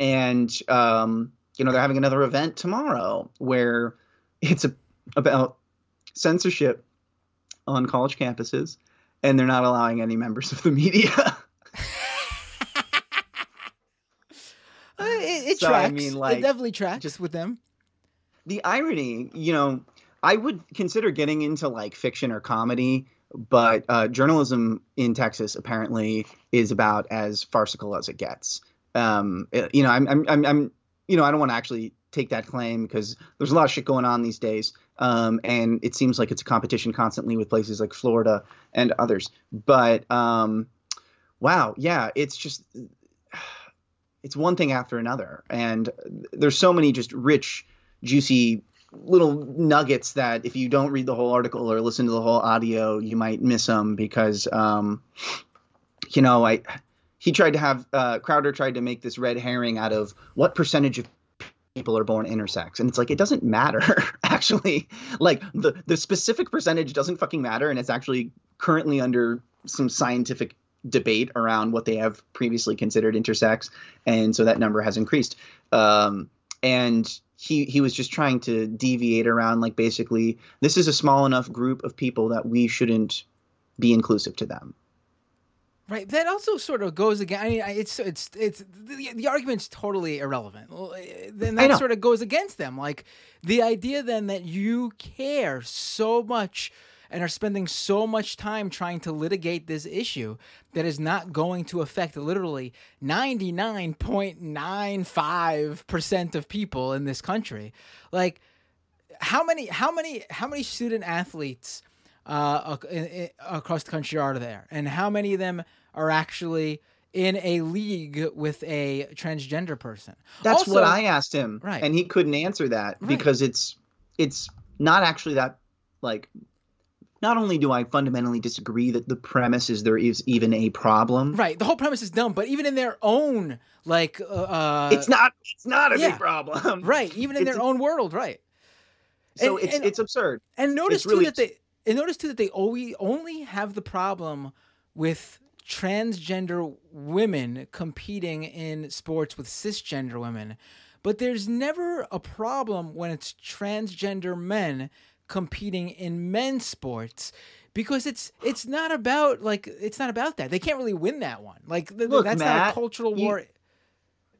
and um, you know they're having another event tomorrow where it's a, about censorship on college campuses, and they're not allowing any members of the media. Uh, it it So, I tracks. mean, like, it definitely tracks just- with them. the irony, you know, I would consider getting into like fiction or comedy, but uh, journalism in Texas apparently is about as farcical as it gets. Um, you know, I'm, I'm, I'm, I'm, you know, I don't want to actually take that claim because there's a lot of shit going on these days, um, and it seems like it's a competition constantly with places like Florida and others. But um, wow, yeah, it's just it's one thing after another, and there's so many just rich juicy little nuggets that if you don't read the whole article or listen to the whole audio, you might miss them because, um, you know, I he tried to have uh, Crowder tried to make this red herring out of what percentage of people are born intersex, and it's like it doesn't matter actually. Like the the specific percentage doesn't fucking matter, and it's actually currently under some scientific debate around what they have previously considered intersex, and so that number has increased. Um, and he he was just trying to deviate around like basically this is a small enough group of people that we shouldn't be inclusive to them. Right. That also sort of goes again. I mean, it's it's it's the, the argument's totally irrelevant. Eh, then that sort of goes against them. Like the idea then that you care so much and are spending so much time trying to litigate this issue that is not going to affect literally 99.95% of people in this country. Like how many how many how many student athletes uh, across the country are there, and how many of them are actually in a league with a transgender person? That's also, what I asked him, right? And he couldn't answer that right. because it's it's not actually that like. Not only do I fundamentally disagree that the premise is there is even a problem, right? The whole premise is dumb, but even in their own like, uh, uh it's not it's not a yeah, big problem, right? Even in their a, own world, right? So and, it's and, it's absurd. And notice it's too really that they and notice too that they only only have the problem with transgender women competing in sports with cisgender women, but there's never a problem when it's transgender men competing in men's sports because it's it's not about like it's not about that. They can't really win that one. Like Look, that's Matt, not a cultural war. You,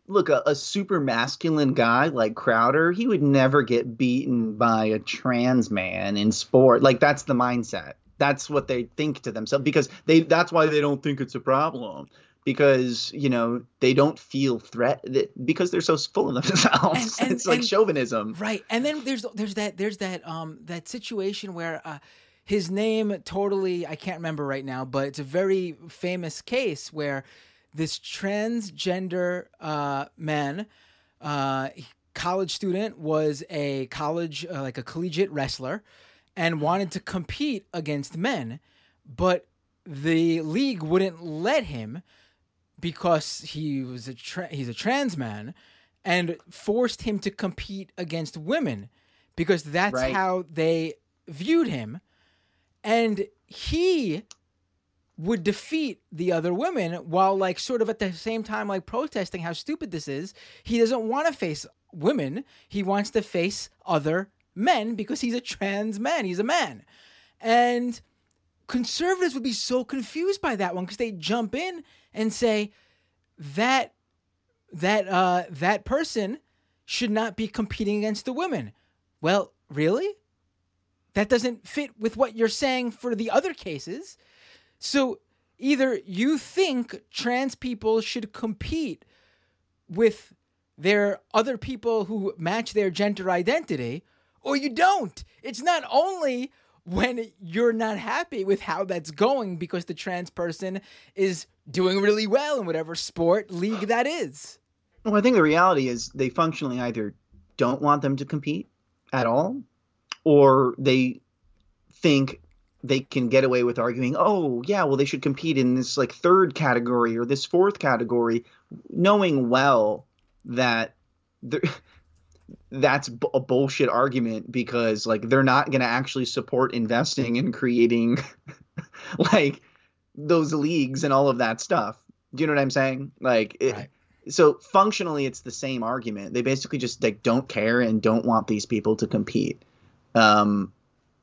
look, a, a, super masculine guy like Crowder, he would never get beaten by a trans man in sport. Like that's the mindset. That's what they think to themselves because they that's why they don't think it's a problem because you know they don't feel threat because they're so full of themselves. And, and, it's like and, chauvinism, right? And then there's there's that there's that um that situation where uh, his name totally I can't remember right now, but it's a very famous case where this transgender uh, man, uh, college student, was a college uh, like a collegiate wrestler, and wanted to compete against men, but the league wouldn't let him because he was a tra- he's a trans man, and forced him to compete against women because that's right. how they viewed him, and he would defeat the other women while like sort of at the same time like protesting how stupid this is. He doesn't want to face women. He wants to face other men because he's a trans man. He's a man. And conservatives would be so confused by that one because they jump in and say that that uh that person should not be competing against the women. Well, really? That doesn't fit with what you're saying for the other cases. So either you think trans people should compete with their other people who match their gender identity, or you don't. It's not only when you're not happy with how that's going because the trans person is doing really well in whatever sport league that is. Well, I think the reality is they functionally either don't want them to compete at all, or they think they can get away with arguing, oh yeah, well they should compete in this like third category or this fourth category, knowing well that that's a bullshit argument because like they're not going to actually support investing in creating like those leagues and all of that stuff. Do you know what I'm saying? Like it, right. so functionally it's the same argument. They basically just like don't care and don't want these people to compete. Um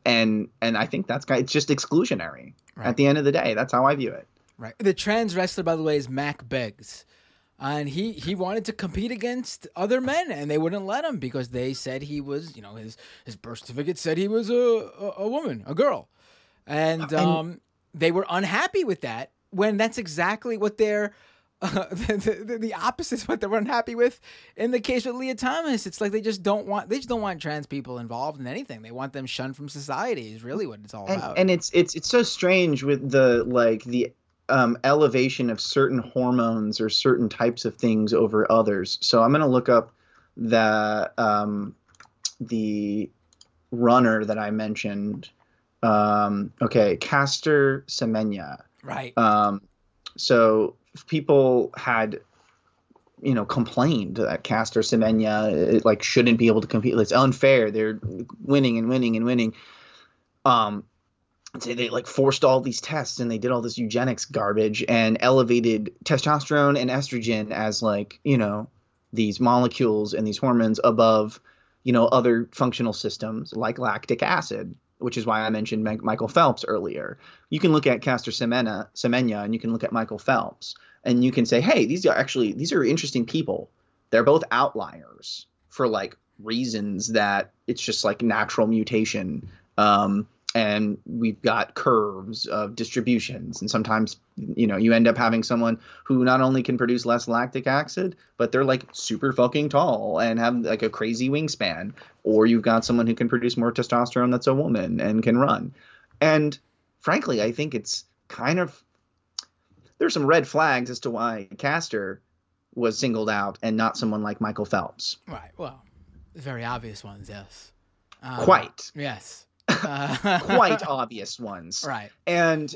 and and I think that's kind of, it's just exclusionary right. at the end of the day. That's how I view it. Right. The trans wrestler, by the way, is Mack Beggs, and he he wanted to compete against other men, and they wouldn't let him because they said he was, you know, his his birth certificate said he was a a, a woman, a girl, and um, they were unhappy with that. When that's exactly what they're the, the, the, opposite is what they're unhappy with in the case with Lia Thomas. It's like they just don't want they just don't want trans people involved in anything. They want them shunned from society. Is really what it's all and, about. And it's it's it's so strange with the like the um, elevation of certain hormones or certain types of things over others. So I'm gonna look up the um, the runner that I mentioned. Um, okay, Caster Semenya. Right. Um, so people had you know complained that Caster Semenya like shouldn't be able to compete. It's unfair. They're winning and winning and winning. Um, say they like forced all these tests and they did all this eugenics garbage and elevated testosterone and estrogen as like you know these molecules and these hormones above you know other functional systems like lactic acid which is why I mentioned Michael Phelps earlier. You can look at Caster Semenya, Semenya and you can look at Michael Phelps and you can say, hey, these are actually these are interesting people. They're both outliers for like reasons that it's just like natural mutation. Um, and we've got curves of distributions and sometimes you know you end up having someone who not only can produce less lactic acid but they're like super fucking tall and have like a crazy wingspan or you've got someone who can produce more testosterone that's a woman and can run and frankly i think it's kind of there's some red flags as to why Caster was singled out and not someone like Michael Phelps. Right. Well, very obvious ones, yes. Um, Quite. Yes. Quite obvious ones. Right. And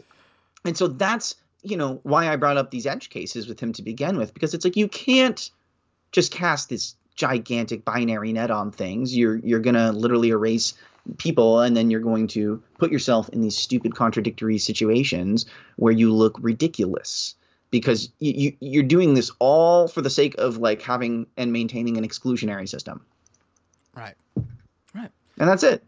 and so that's you know why I brought up these edge cases with him to begin with because it's like you can't just cast this gigantic binary net on things. You're you're gonna literally erase people and then you're going to put yourself in these stupid contradictory situations where you look ridiculous because you, you are doing this all for the sake of like having and maintaining an exclusionary system right right and that's it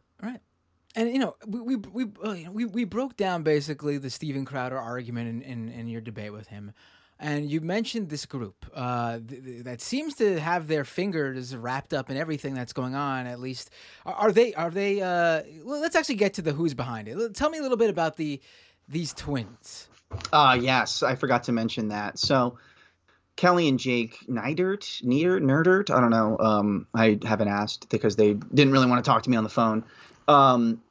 and you know we we we, we, broke down basically the Steven Crowder argument in, in, in your debate with him and you mentioned this group uh, th- th- that seems to have their fingers wrapped up in everything that's going on. At least, are, are they? Are they? Uh, well, let's actually get to the who's behind it. Tell me a little bit about the these twins. Uh yes, I forgot to mention that. So Kelly and Jake Neidert, Neidert, Nerdert, I don't know. Um, I haven't asked because they didn't really want to talk to me on the phone. Um,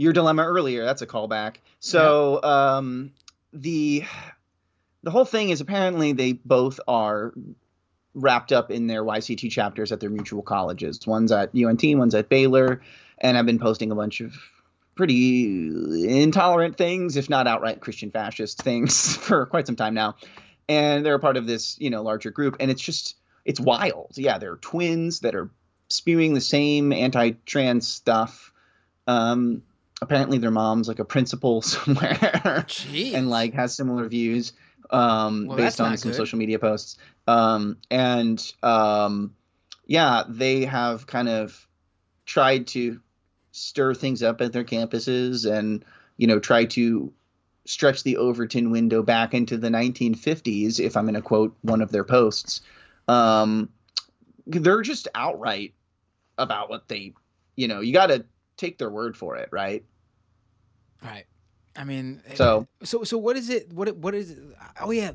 your dilemma earlier, that's a callback. So um, the the whole thing is apparently they both are wrapped up in their YCT chapters at their mutual colleges. One's at UNT, one's at Baylor, and I've been posting a bunch of pretty intolerant things, if not outright Christian fascist things, for quite some time now. And they're a part of this, you know, larger group, and it's just it's wild. Yeah, they're twins that are spewing the same anti-trans stuff. Um, apparently, their mom's like a principal somewhere, and like has similar views um, well, based on some good. social media posts. Um, and um, yeah, they have kind of tried to stir things up at their campuses and you know try to stretch the Overton window back into the 1950s. If I'm going to quote one of their posts, um, they're just outright about what they, you know, you got to take their word for it, right? Right. I mean, so so so what is it? What what is? It? Oh yeah,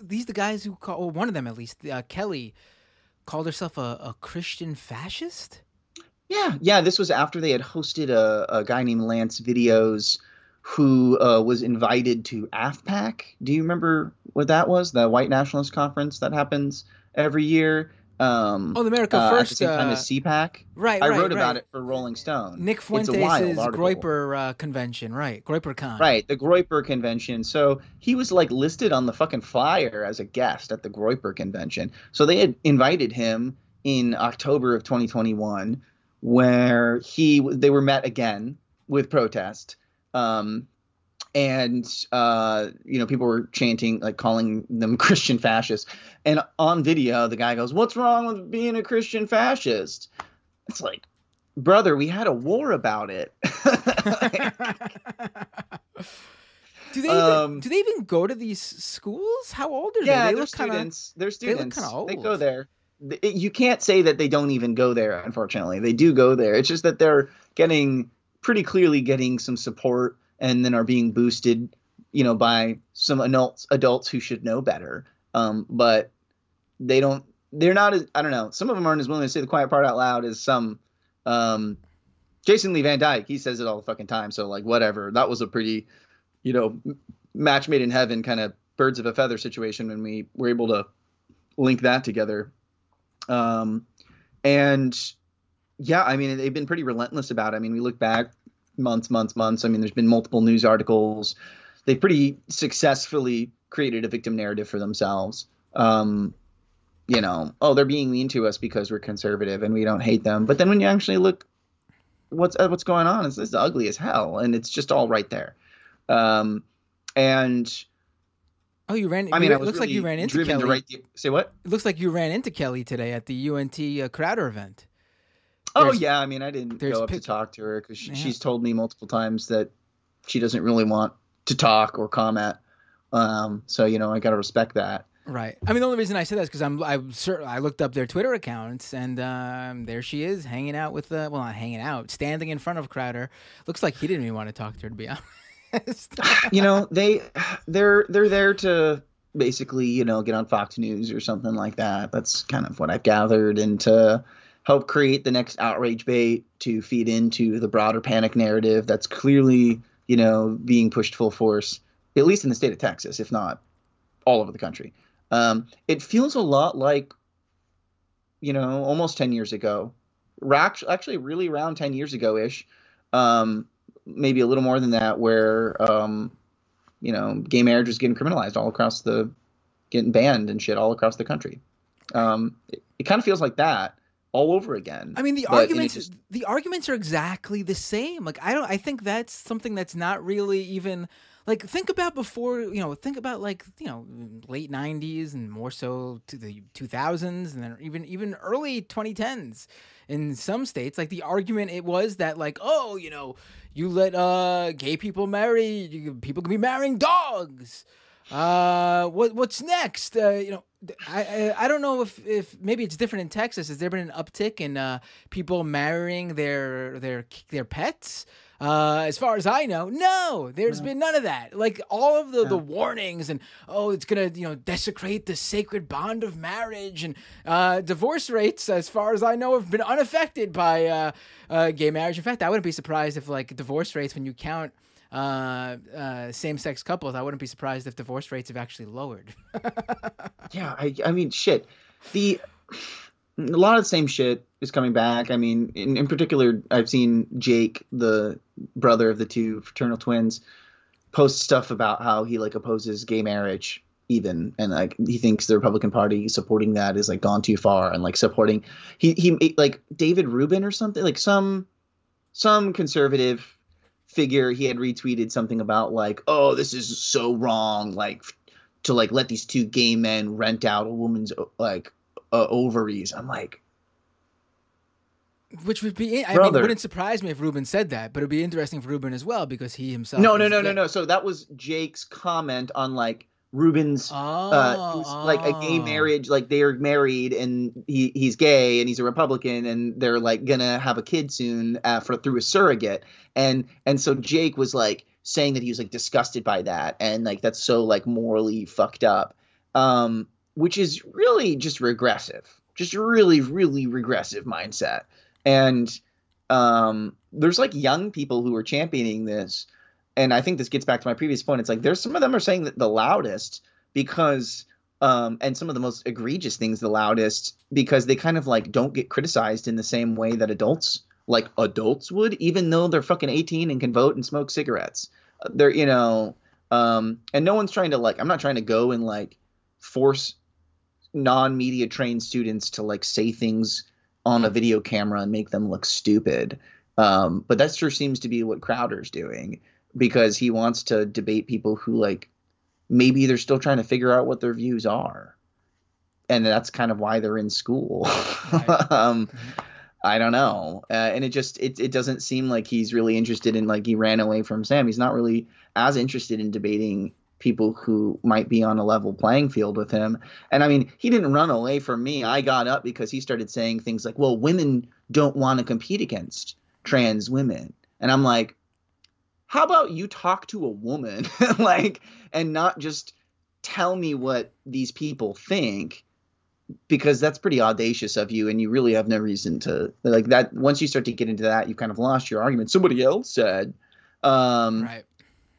these the guys who call well, one of them at least, uh, Kelly, called herself a, a Christian fascist. Yeah, yeah. This was after they had hosted a, a guy named Lance Videos, who uh, was invited to AFPAC. Do you remember what that was? The White Nationalist Conference that happens every year. Um, oh, the America uh, First. At the same time as uh, CPAC. Right, I right, wrote right. about it for Rolling Stone. Nick Fuentes' Groyper uh, convention, right? Groyper Con. Right, the Groyper convention. So he was like listed on the fucking flyer as a guest at the Groyper convention. So they had invited him in October of 2021, where he they were met again with protest. Um, and uh, you know people were chanting like calling them christian fascists. And on video the guy goes what's wrong with being a christian fascist? It's like brother we had a war about it. Do they even, um, do they even go to these schools? How old are yeah, they they they're students kinda, they're students. they, old. they go there you can't say that they don't even go there unfortunately. They do go there. It's just that they're getting pretty clearly getting some support and then are being boosted, you know, by some adults adults who should know better. Um, but they don't. They're not as I don't know. Some of them aren't as willing to say the quiet part out loud as some. Um, Jason Lee Van Dyke, he says it all the fucking time. So like whatever. That was a pretty, you know, match made in heaven kind of birds of a feather situation when we were able to link that together. Um, and yeah, I mean they've been pretty relentless about it. I mean we look back months, months, months. I mean, there's been multiple news articles. They pretty successfully created a victim narrative for themselves. Um, you know, oh, they're being mean to us because we're conservative and we don't hate them. But then when you actually look what's uh, what's going on? It's, it's ugly as hell, and it's just all right there. Um, and Oh, you ran. I mean, it looks like you ran into Kelly. the, say what? It looks like you ran into Kelly today at the UNT uh, Crowder event. Oh yeah, I mean, I didn't go up pic- to talk to her because she, Yeah. she's told me multiple times that she doesn't really want to talk or comment. Um, so you know, I gotta respect that. Right. I mean, the only reason I said that is because I'm I'm certain I looked up their Twitter accounts and um, there she is hanging out with the well, not hanging out, standing in front of Crowder. Looks like he didn't even want to talk to her to be honest. you know, they they're they're there to basically, you know, get on Fox News or something like that. That's kind of what I've gathered, and to help create the next outrage bait to feed into the broader panic narrative that's clearly, you know, being pushed full force, at least in the state of Texas, if not all over the country. Um, it feels a lot like, you know, almost ten years ago, actually really around ten years ago ish. Um, maybe a little more than that, where um, you know, gay marriage was getting criminalized all across the, getting banned and shit all across the country. Um, it, it kind of feels like that all over again. I mean, the But- arguments just- the arguments are exactly the same. Like I don't I think that's something that's not really even like think about before, you know, think about like, you know, late 90s and more so to the 2000s and then even even early 2010s in some states like the argument it was that like, oh, you know, you let uh gay people marry, you, people can be marrying dogs. Uh, what what's next? Uh, you know, I, I I don't know if if maybe it's different in Texas. Has there been an uptick in uh people marrying their their their pets? Uh, as far as I know, no, there's been none of that. Like all of the, the warnings and oh, it's gonna you know desecrate the sacred bond of marriage and uh, divorce rates, as far as I know, have been unaffected by uh, uh, gay marriage. In fact, I wouldn't be surprised if like divorce rates, when you count uh, uh, same-sex couples, I wouldn't be surprised if divorce rates have actually lowered. yeah, I, I mean, shit. The a lot of the same shit is coming back. I mean, in, in particular, I've seen Jake, the brother of the two fraternal twins, post stuff about how he like opposes gay marriage even and like he thinks the republican party supporting that is like gone too far and like supporting he he like david rubin or something like some some conservative figure he had retweeted something about like oh this is so wrong like to like let these two gay men rent out a woman's like uh, ovaries. I'm like Which would be, I mean, it wouldn't surprise me if Rubin said that, but it'd be interesting for Rubin as well because he himself. no no no no no. So that was jake's comment on like rubin's Oh, uh, like a gay oh. marriage, like they're married and he he's gay and he's a Republican and they're like gonna have a kid soon uh, for through a surrogate and and so Jake was like saying that he was like disgusted by that and like that's so like morally fucked up, um, which is really just regressive, just really really regressive mindset and um, there's like young people who are championing this and I think this gets back to my previous point. It's like there's some of them are saying that the loudest because um and some of the most egregious things the loudest because they kind of like don't get criticized in the same way that adults like adults would even though they're fucking 18 and can vote and smoke cigarettes. Uh, They're you know um and no one's trying to like I'm not trying to go and like force non-media trained students to like say things on a video camera and make them look stupid. Um, but that sure seems to be what Crowder's doing because he wants to debate people who like maybe they're still trying to figure out what their views are. And that's kind of why they're in school. Um i don't know. Uh, and it just it, it doesn't seem like he's really interested in like he ran away from sam. He's not really as interested in debating people who might be on a level playing field with him. And i mean he didn't run away from me. I got up because he started saying things like well women don't want to compete against trans women. And i'm like how about you talk to a woman like and not just tell me what these people think? Because that's pretty audacious of you and you really have no reason to like that once you start to get into that you've kind of lost your argument. Somebody else said um Right.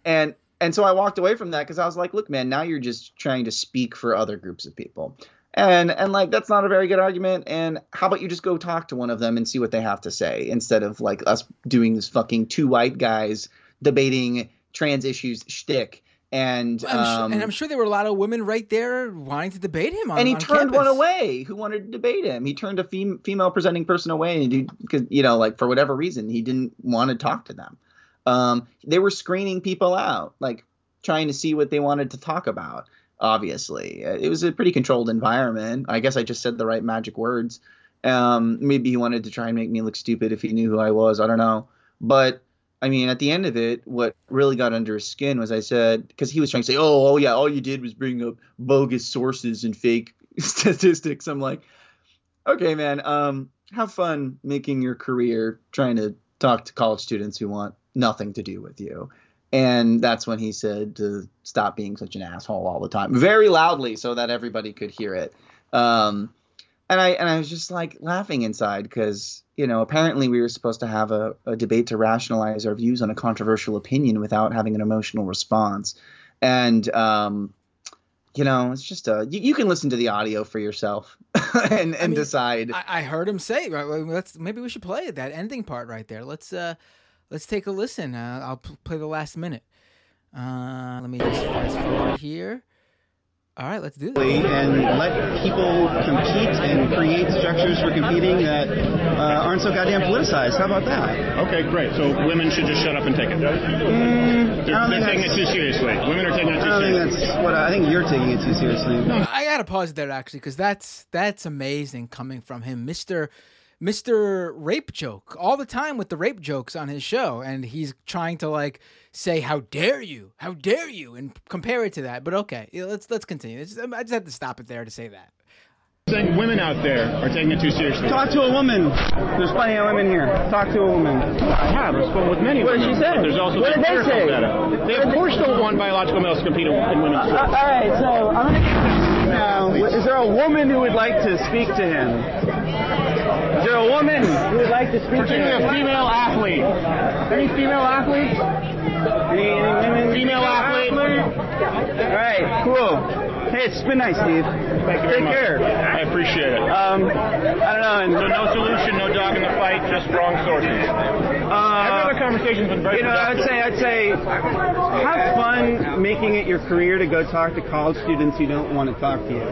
and and so i walked away from that because i was like look man now you're just trying to speak for other groups of people. And and like that's not a very good argument and how about you just go talk to one of them and see what they have to say instead of like us doing this fucking two white guys debating trans issues shtick And I'm um, sure, and I'm sure there were a lot of women right there wanting to debate him. On, and he on turned one away who wanted to debate him. He turned a fem- female presenting person away because you know, like for whatever reason, he didn't want to talk to them. Um, they were screening people out, like trying to see what they wanted to talk about. Obviously, it was a pretty controlled environment. I guess I just said the right magic words. Um, maybe he wanted to try and make me look stupid if he knew who I was. I don't know, but I mean, at the end of it, what really got under his skin was I said because he was trying to say, "Oh, oh yeah, all you did was bring up bogus sources and fake statistics." I'm like, okay, man, um, have fun making your career trying to talk to college students who want nothing to do with you. And that's when he said to stop being such an asshole all the time, very loudly, so that everybody could hear it. Um, and I and I was just like laughing inside because you know apparently we were supposed to have a, a debate to rationalize our views on a controversial opinion without having an emotional response, and um, you know it's just a you, you can listen to the audio for yourself and and I mean, decide. I, I heard him say, right, let's maybe we should play that ending part right there. Let's uh, let's take a listen. Uh, I'll p- play the last minute. Uh, let me just fast forward here. All right, let's do this. and let people compete and create structures for competing that uh, aren't so goddamn politicized. How about that? Okay, great. So women should just shut up and take it. They're, Mm, I don't they're think taking it too seriously. Women are taking it I too don't think seriously. that's what I, I think you're taking it too seriously. I gotta pause there actually because that's that's amazing coming from him, Mister Mister Rape Joke, all the time with the rape jokes on his show, and he's trying to like say how dare you, how dare you, and compare it to that. But okay, let's let's continue. It's- I just had to stop it there to say that. Saying women out there are taking it too seriously. Talk to a woman. There's plenty of women here. Talk to a woman. I have. I've spoken with many What did women. she say? There's also What the did they say? data. They of course don't want biological males to compete in, in women's Uh, sports. all right, so I'm gonna now. Is there a woman who would like to speak to him? Is there a woman who would like to speak to Particularly a female athlete. Any female athletes? Any, any women? Female athlete? All right, cool. Hey, it's been nice, Steve. Thank you very Take much. care. I appreciate it. Um, I don't know. And, So no solution, no dog in the fight, just wrong sources. Every uh, other conversation's been very You know, I'd say, I'd say, have fun making it your career to go talk to college students who don't want to talk to you.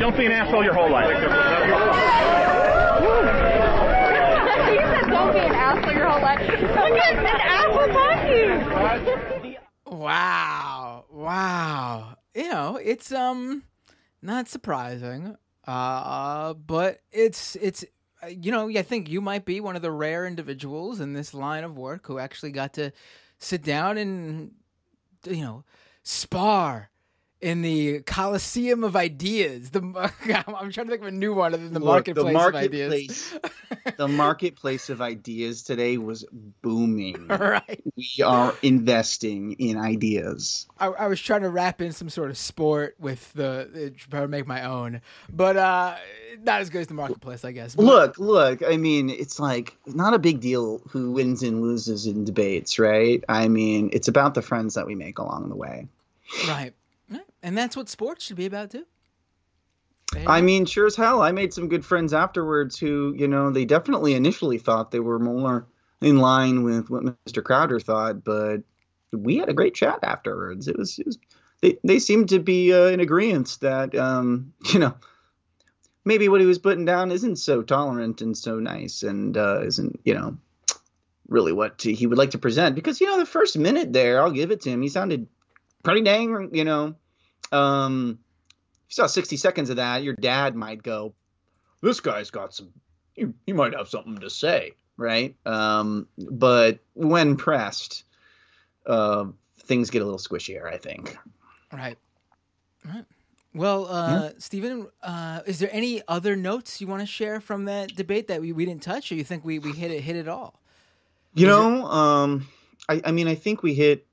Don't be an asshole your whole life. you said don't be an asshole your whole life. Look at an talking. Wow, wow. You know, it's um not surprising, uh, but it's it's you know, I think you might be one of the rare individuals in this line of work who actually got to sit down and you know spar in the Coliseum of Ideas. The I'm trying to think of a new one other than the Look, marketplace, the of ideas. marketplace, the marketplace of ideas today was booming. right. We are investing in ideas. I, I was trying to wrap in some sort of sport with the to make my own, but uh, not as good as the marketplace, I guess. But- Look, look. I mean, it's like not a big deal who wins and loses in debates, right? I mean, it's about the friends that we make along the way. Right. And that's what sports should be about too. I mean, sure as hell. I made some good friends afterwards who, you know, they definitely initially thought they were more in line with what Mr. Crowder thought, but we had a great chat afterwards. It was, it was they, they seemed to be uh, in agreement that, um, you know, maybe what he was putting down isn't so tolerant and so nice and uh, isn't, you know, really what he would like to present. Because, you know, the first minute there, I'll give it to him, he sounded pretty dang, you know, um, if you saw 60 seconds of that, your dad might go, This guy's got some, he, he might have something to say, right? Um, but when pressed, uh, things get a little squishier, I think. right, right. Well, uh, Stephen, uh, is there any other notes you want to share from that debate that we, we didn't touch, or you think we, we hit it hit it all? You Is know, um, I, I mean, I think we hit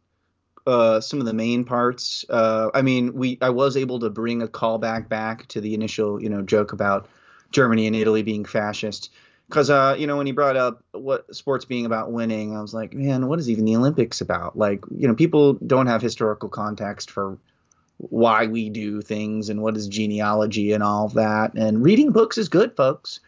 uh, some of the main parts. Uh, I mean, we I was able to bring a callback back to the initial, you know, joke about Germany and Italy being fascist. Because uh, you know, when he brought up what sports being about winning, I was like, man, what is even the Olympics about? Like, you know, people don't have historical context for why we do things and what is genealogy and all that. And reading books is good, folks.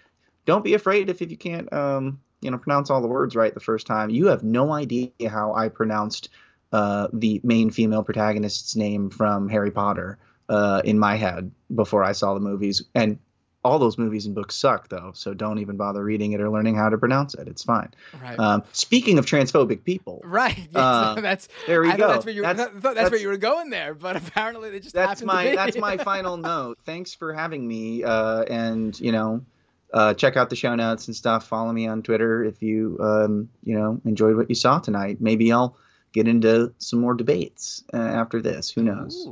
Don't be afraid if, if you can't, um, you know, pronounce all the words right the first time. You have no idea how I pronounced uh, the main female protagonist's name from Harry Potter uh, in my head before I saw the movies. And all those movies and books suck, though. So don't even bother reading it or learning how to pronounce it. It's fine. Right. Um, speaking of transphobic people, Right. Yes, Uh, that's there we I thought go. That's where you, That's- thought that's, that's- where you were going there, but apparently they just that's my to be. that's my final note. Thanks for having me. Uh, and you know, uh, check out the show notes and stuff. Follow me on Twitter if you um, you know enjoyed what you saw tonight. Maybe I'll get into some more debates uh, after this. Who knows?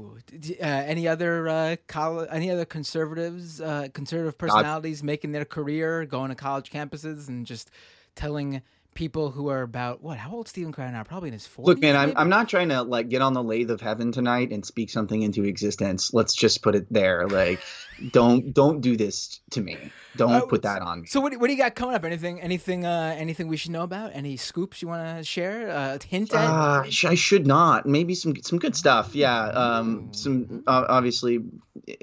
Uh, any other uh, coll- any other conservatives, uh, conservative personalities making their career, going to college campuses and just telling people who are about what? How old is Steven Crowder now? Probably in his forties. Look, man, I'm, I'm not trying to like get on the lathe of heaven tonight and speak something into existence. Let's just put it there. Like, don't don't do this to me. Don't Uh, put that on me. So what, do- what do you got coming up? Anything anything uh, anything we should know about? Any scoops you want to share? Uh, hint at? Uh, I should not. Maybe some some good stuff. Yeah. Um. Some uh, obviously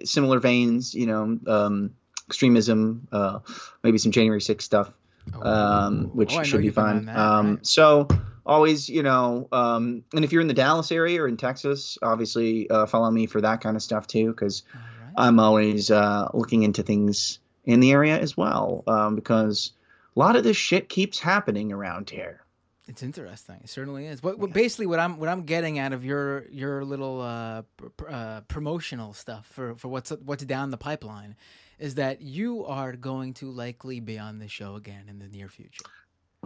similar veins. You know. Um. Extremism. Uh. Maybe some January 6th stuff. Um. Which Oh, should be you've been on fun. that, um. right. So always, you know. Um. And if you're in the Dallas area or in Texas, obviously, uh, follow me for that kind of stuff too, because right. I'm always uh looking into things in the area as well. Um. Because a lot of this shit keeps happening around here. It's interesting. It certainly is. What, what basically what I'm what I'm getting out of your your little uh, pr- pr- uh, promotional stuff for, for what's what's down the pipeline is that you are going to likely be on the show again in the near future.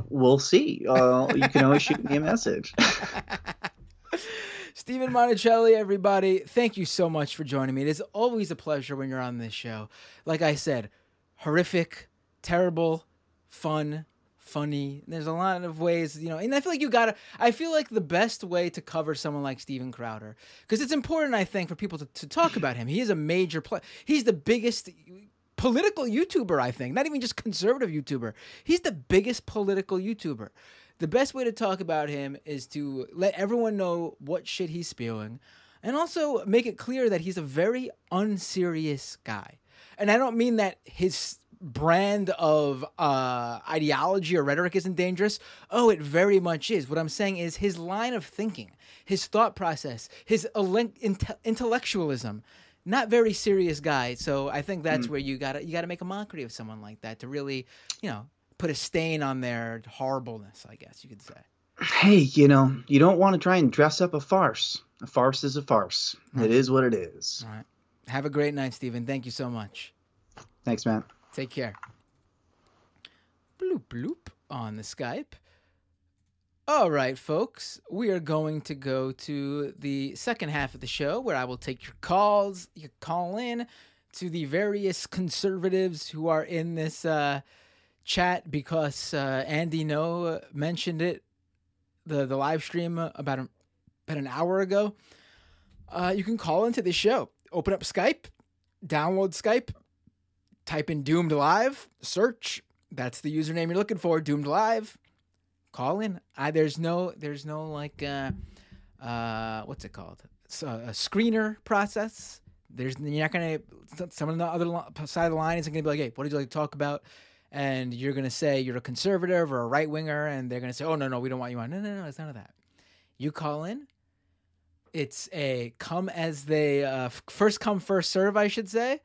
We'll see. Uh, you can always shoot me a message. Steven Monacelli, everybody, thank you so much for joining me. It is always a pleasure when you're on this show. Like I said, horrific, terrible, fun, funny. There's a lot of ways, you know, and I feel like you gotta, I feel like the best way to cover someone like Steven Crowder, because it's important, I think, for people to, to talk about him. He is a major play. He's the biggest political YouTuber, I think, not even just conservative YouTuber. He's the biggest political YouTuber. The best way to talk about him is to let everyone know what shit he's spewing and also make it clear that he's a very unserious guy. And I don't mean that his brand of uh, ideology or rhetoric isn't dangerous. Oh, it very much is. What I'm saying is his line of thinking, his thought process, his intellectualism. Not very serious guy. So I think that's where you gotta you gotta make a mockery of someone like that to really, you know, put a stain on their horribleness. I guess you could say. hey, you know, you don't want to try and dress up a farce. A farce is a farce. It is what it is. All right. Have a great night, Steven. Thank you so much. Thanks, man. Take care. Bloop bloop on the Skype. All right, folks, we are going to go to the second half of the show where I will take your calls. You can call in to the various conservatives who are in this uh, chat because uh, Andy Ngo mentioned it, the the live stream about a, about an hour ago. Uh, you can call into the show. Open up Skype, download Skype, type in Doomed Live, search. That's the username you're looking for, Doomed Live. Call in. I, there's no, there's no like, uh, uh, what's it called? It's a, a screener process. There's you're not gonna. Someone on the other side of the line isn't gonna be like, "Hey, what did you like to talk about?" And you're gonna say you're a conservative or a right winger, and they're gonna say, "Oh no, no, we don't want you on." No, no, no, it's none of that. You call in. It's a come as they uh, first come first serve, I should say.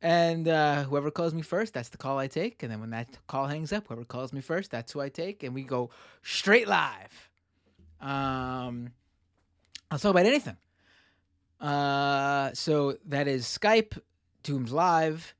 And uh, whoever calls me first, that's the call I take. And then when that call hangs up, whoever calls me first, that's who I take. And we go straight live. Um, I'll talk about anything. Uh, so that is Skype, Doomed Live.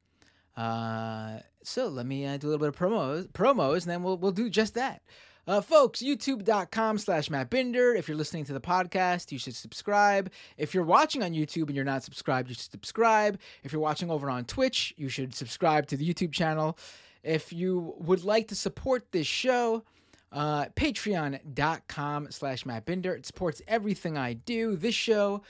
Uh, so let me uh, do a little bit of promos, promos, and then we'll we'll do just that. Uh, folks, youtube.com slash Matt Binder. If you're listening to the podcast, you should subscribe. If you're watching on YouTube and you're not subscribed, you should subscribe. If you're watching over on Twitch, you should subscribe to the YouTube channel. If you would like to support this show, uh, patreon.com slash Matt Binder. It supports everything I do. This show,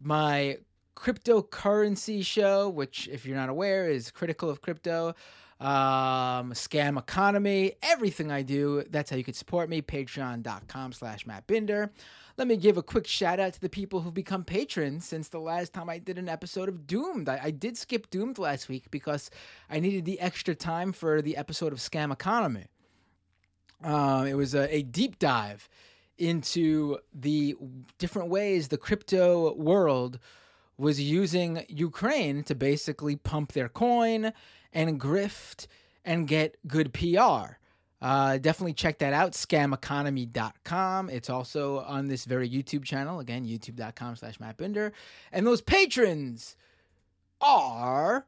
my cryptocurrency show, which, if you're not aware, is critical of crypto um scam economy everything i do that's how you can support me patreon.com slash matt binder let me give a quick shout out to the people who've become patrons since the last time i did an episode of doomed. I, I did skip doomed last week because i needed the extra time for the episode of scam economy. Um, it was a, a deep dive into the different ways the crypto world was using Ukraine to basically pump their coin and grift and get good PR. Uh, definitely check that out, scameconomy.com. It's also on this very YouTube channel. Again, youtube.com slash Matt Binder. And those patrons are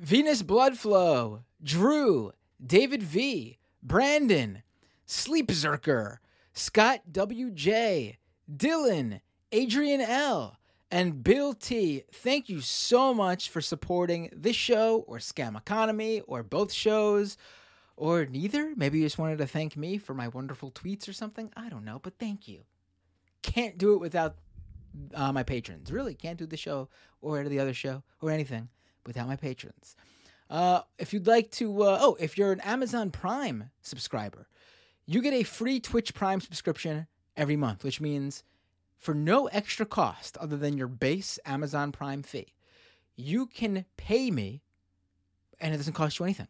Venus Bloodflow, Drew, David V, Brandon, Sleep Zerker, Scott WJ, Dylan, Adrian L, and Bill T. Thank you so much for supporting this show or Scam Economy or both shows or neither. Maybe you just wanted to thank me for my wonderful tweets or something. I don't know, but thank you. Can't do it without uh, my patrons. Really, can't do the show or the other show or anything without my patrons. Uh, if you'd like to, uh, oh, if you're an Amazon Prime subscriber, you get a free Twitch Prime subscription every month, which means for no extra cost other than your base Amazon Prime fee, you can pay me and it doesn't cost you anything.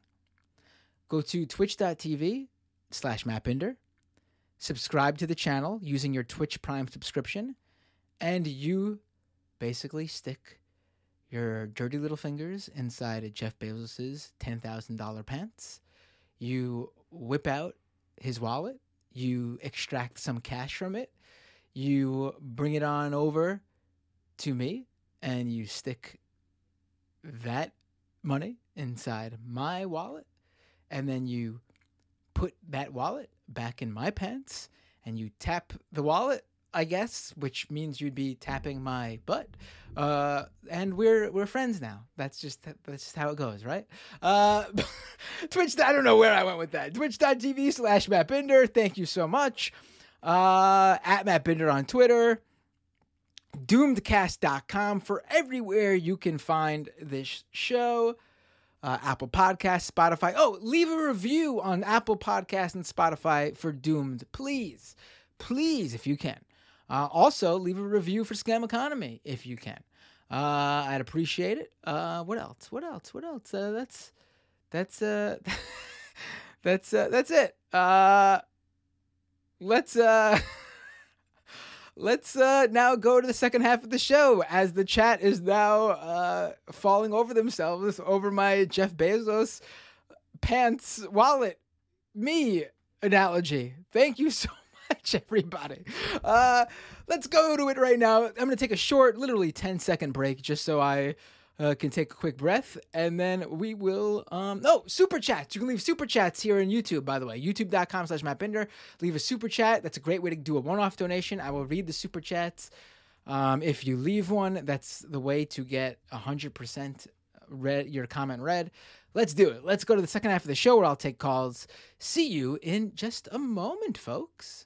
Go to twitch.tv slash mattbinder, subscribe to the channel using your Twitch Prime subscription, and you basically stick your dirty little fingers inside of Jeff Bezos's $10,000 pants. You whip out his wallet, you extract some cash from it, you bring it on over to me, and you stick that money inside my wallet, and then you put that wallet back in my pants, and you tap the wallet I guess, which means you'd be tapping my butt. Uh, and we're we're friends now. That's just that's just how it goes, right? Uh, Twitch. I don't know where I went with that. Twitch.tv slash Matt Binder. Thank you so much. Uh, at Matt Binder on Twitter. Doomedcast.com for everywhere you can find this show. Uh, Apple Podcast, Spotify. Oh, leave a review on Apple Podcast and Spotify for Doomed, please, please, if you can. Uh, also, leave a review for Scam Economy if you can. Uh, I'd appreciate it. Uh, what else? What else? What else? Uh, that's that's uh, that's that's it. Let's uh, let's uh, now go to the second half of the show as the chat is now uh, falling over themselves over my Jeff Bezos pants wallet me analogy. Thank you so much, everybody. Uh, let's go to it right now. I'm going to take a short, literally 10 second break just so I uh, can take a quick breath. And then we will, um, oh, super chats. You can leave super chats here on YouTube, by the way. YouTube.com slash Matt Binder. Leave a super chat. That's a great way to do a one off donation. I will read the super chats. Um, if you leave one, that's the way to get 100% read your comment read. Let's do it. Let's go to the second half of the show where I'll take calls. See you in just a moment, folks.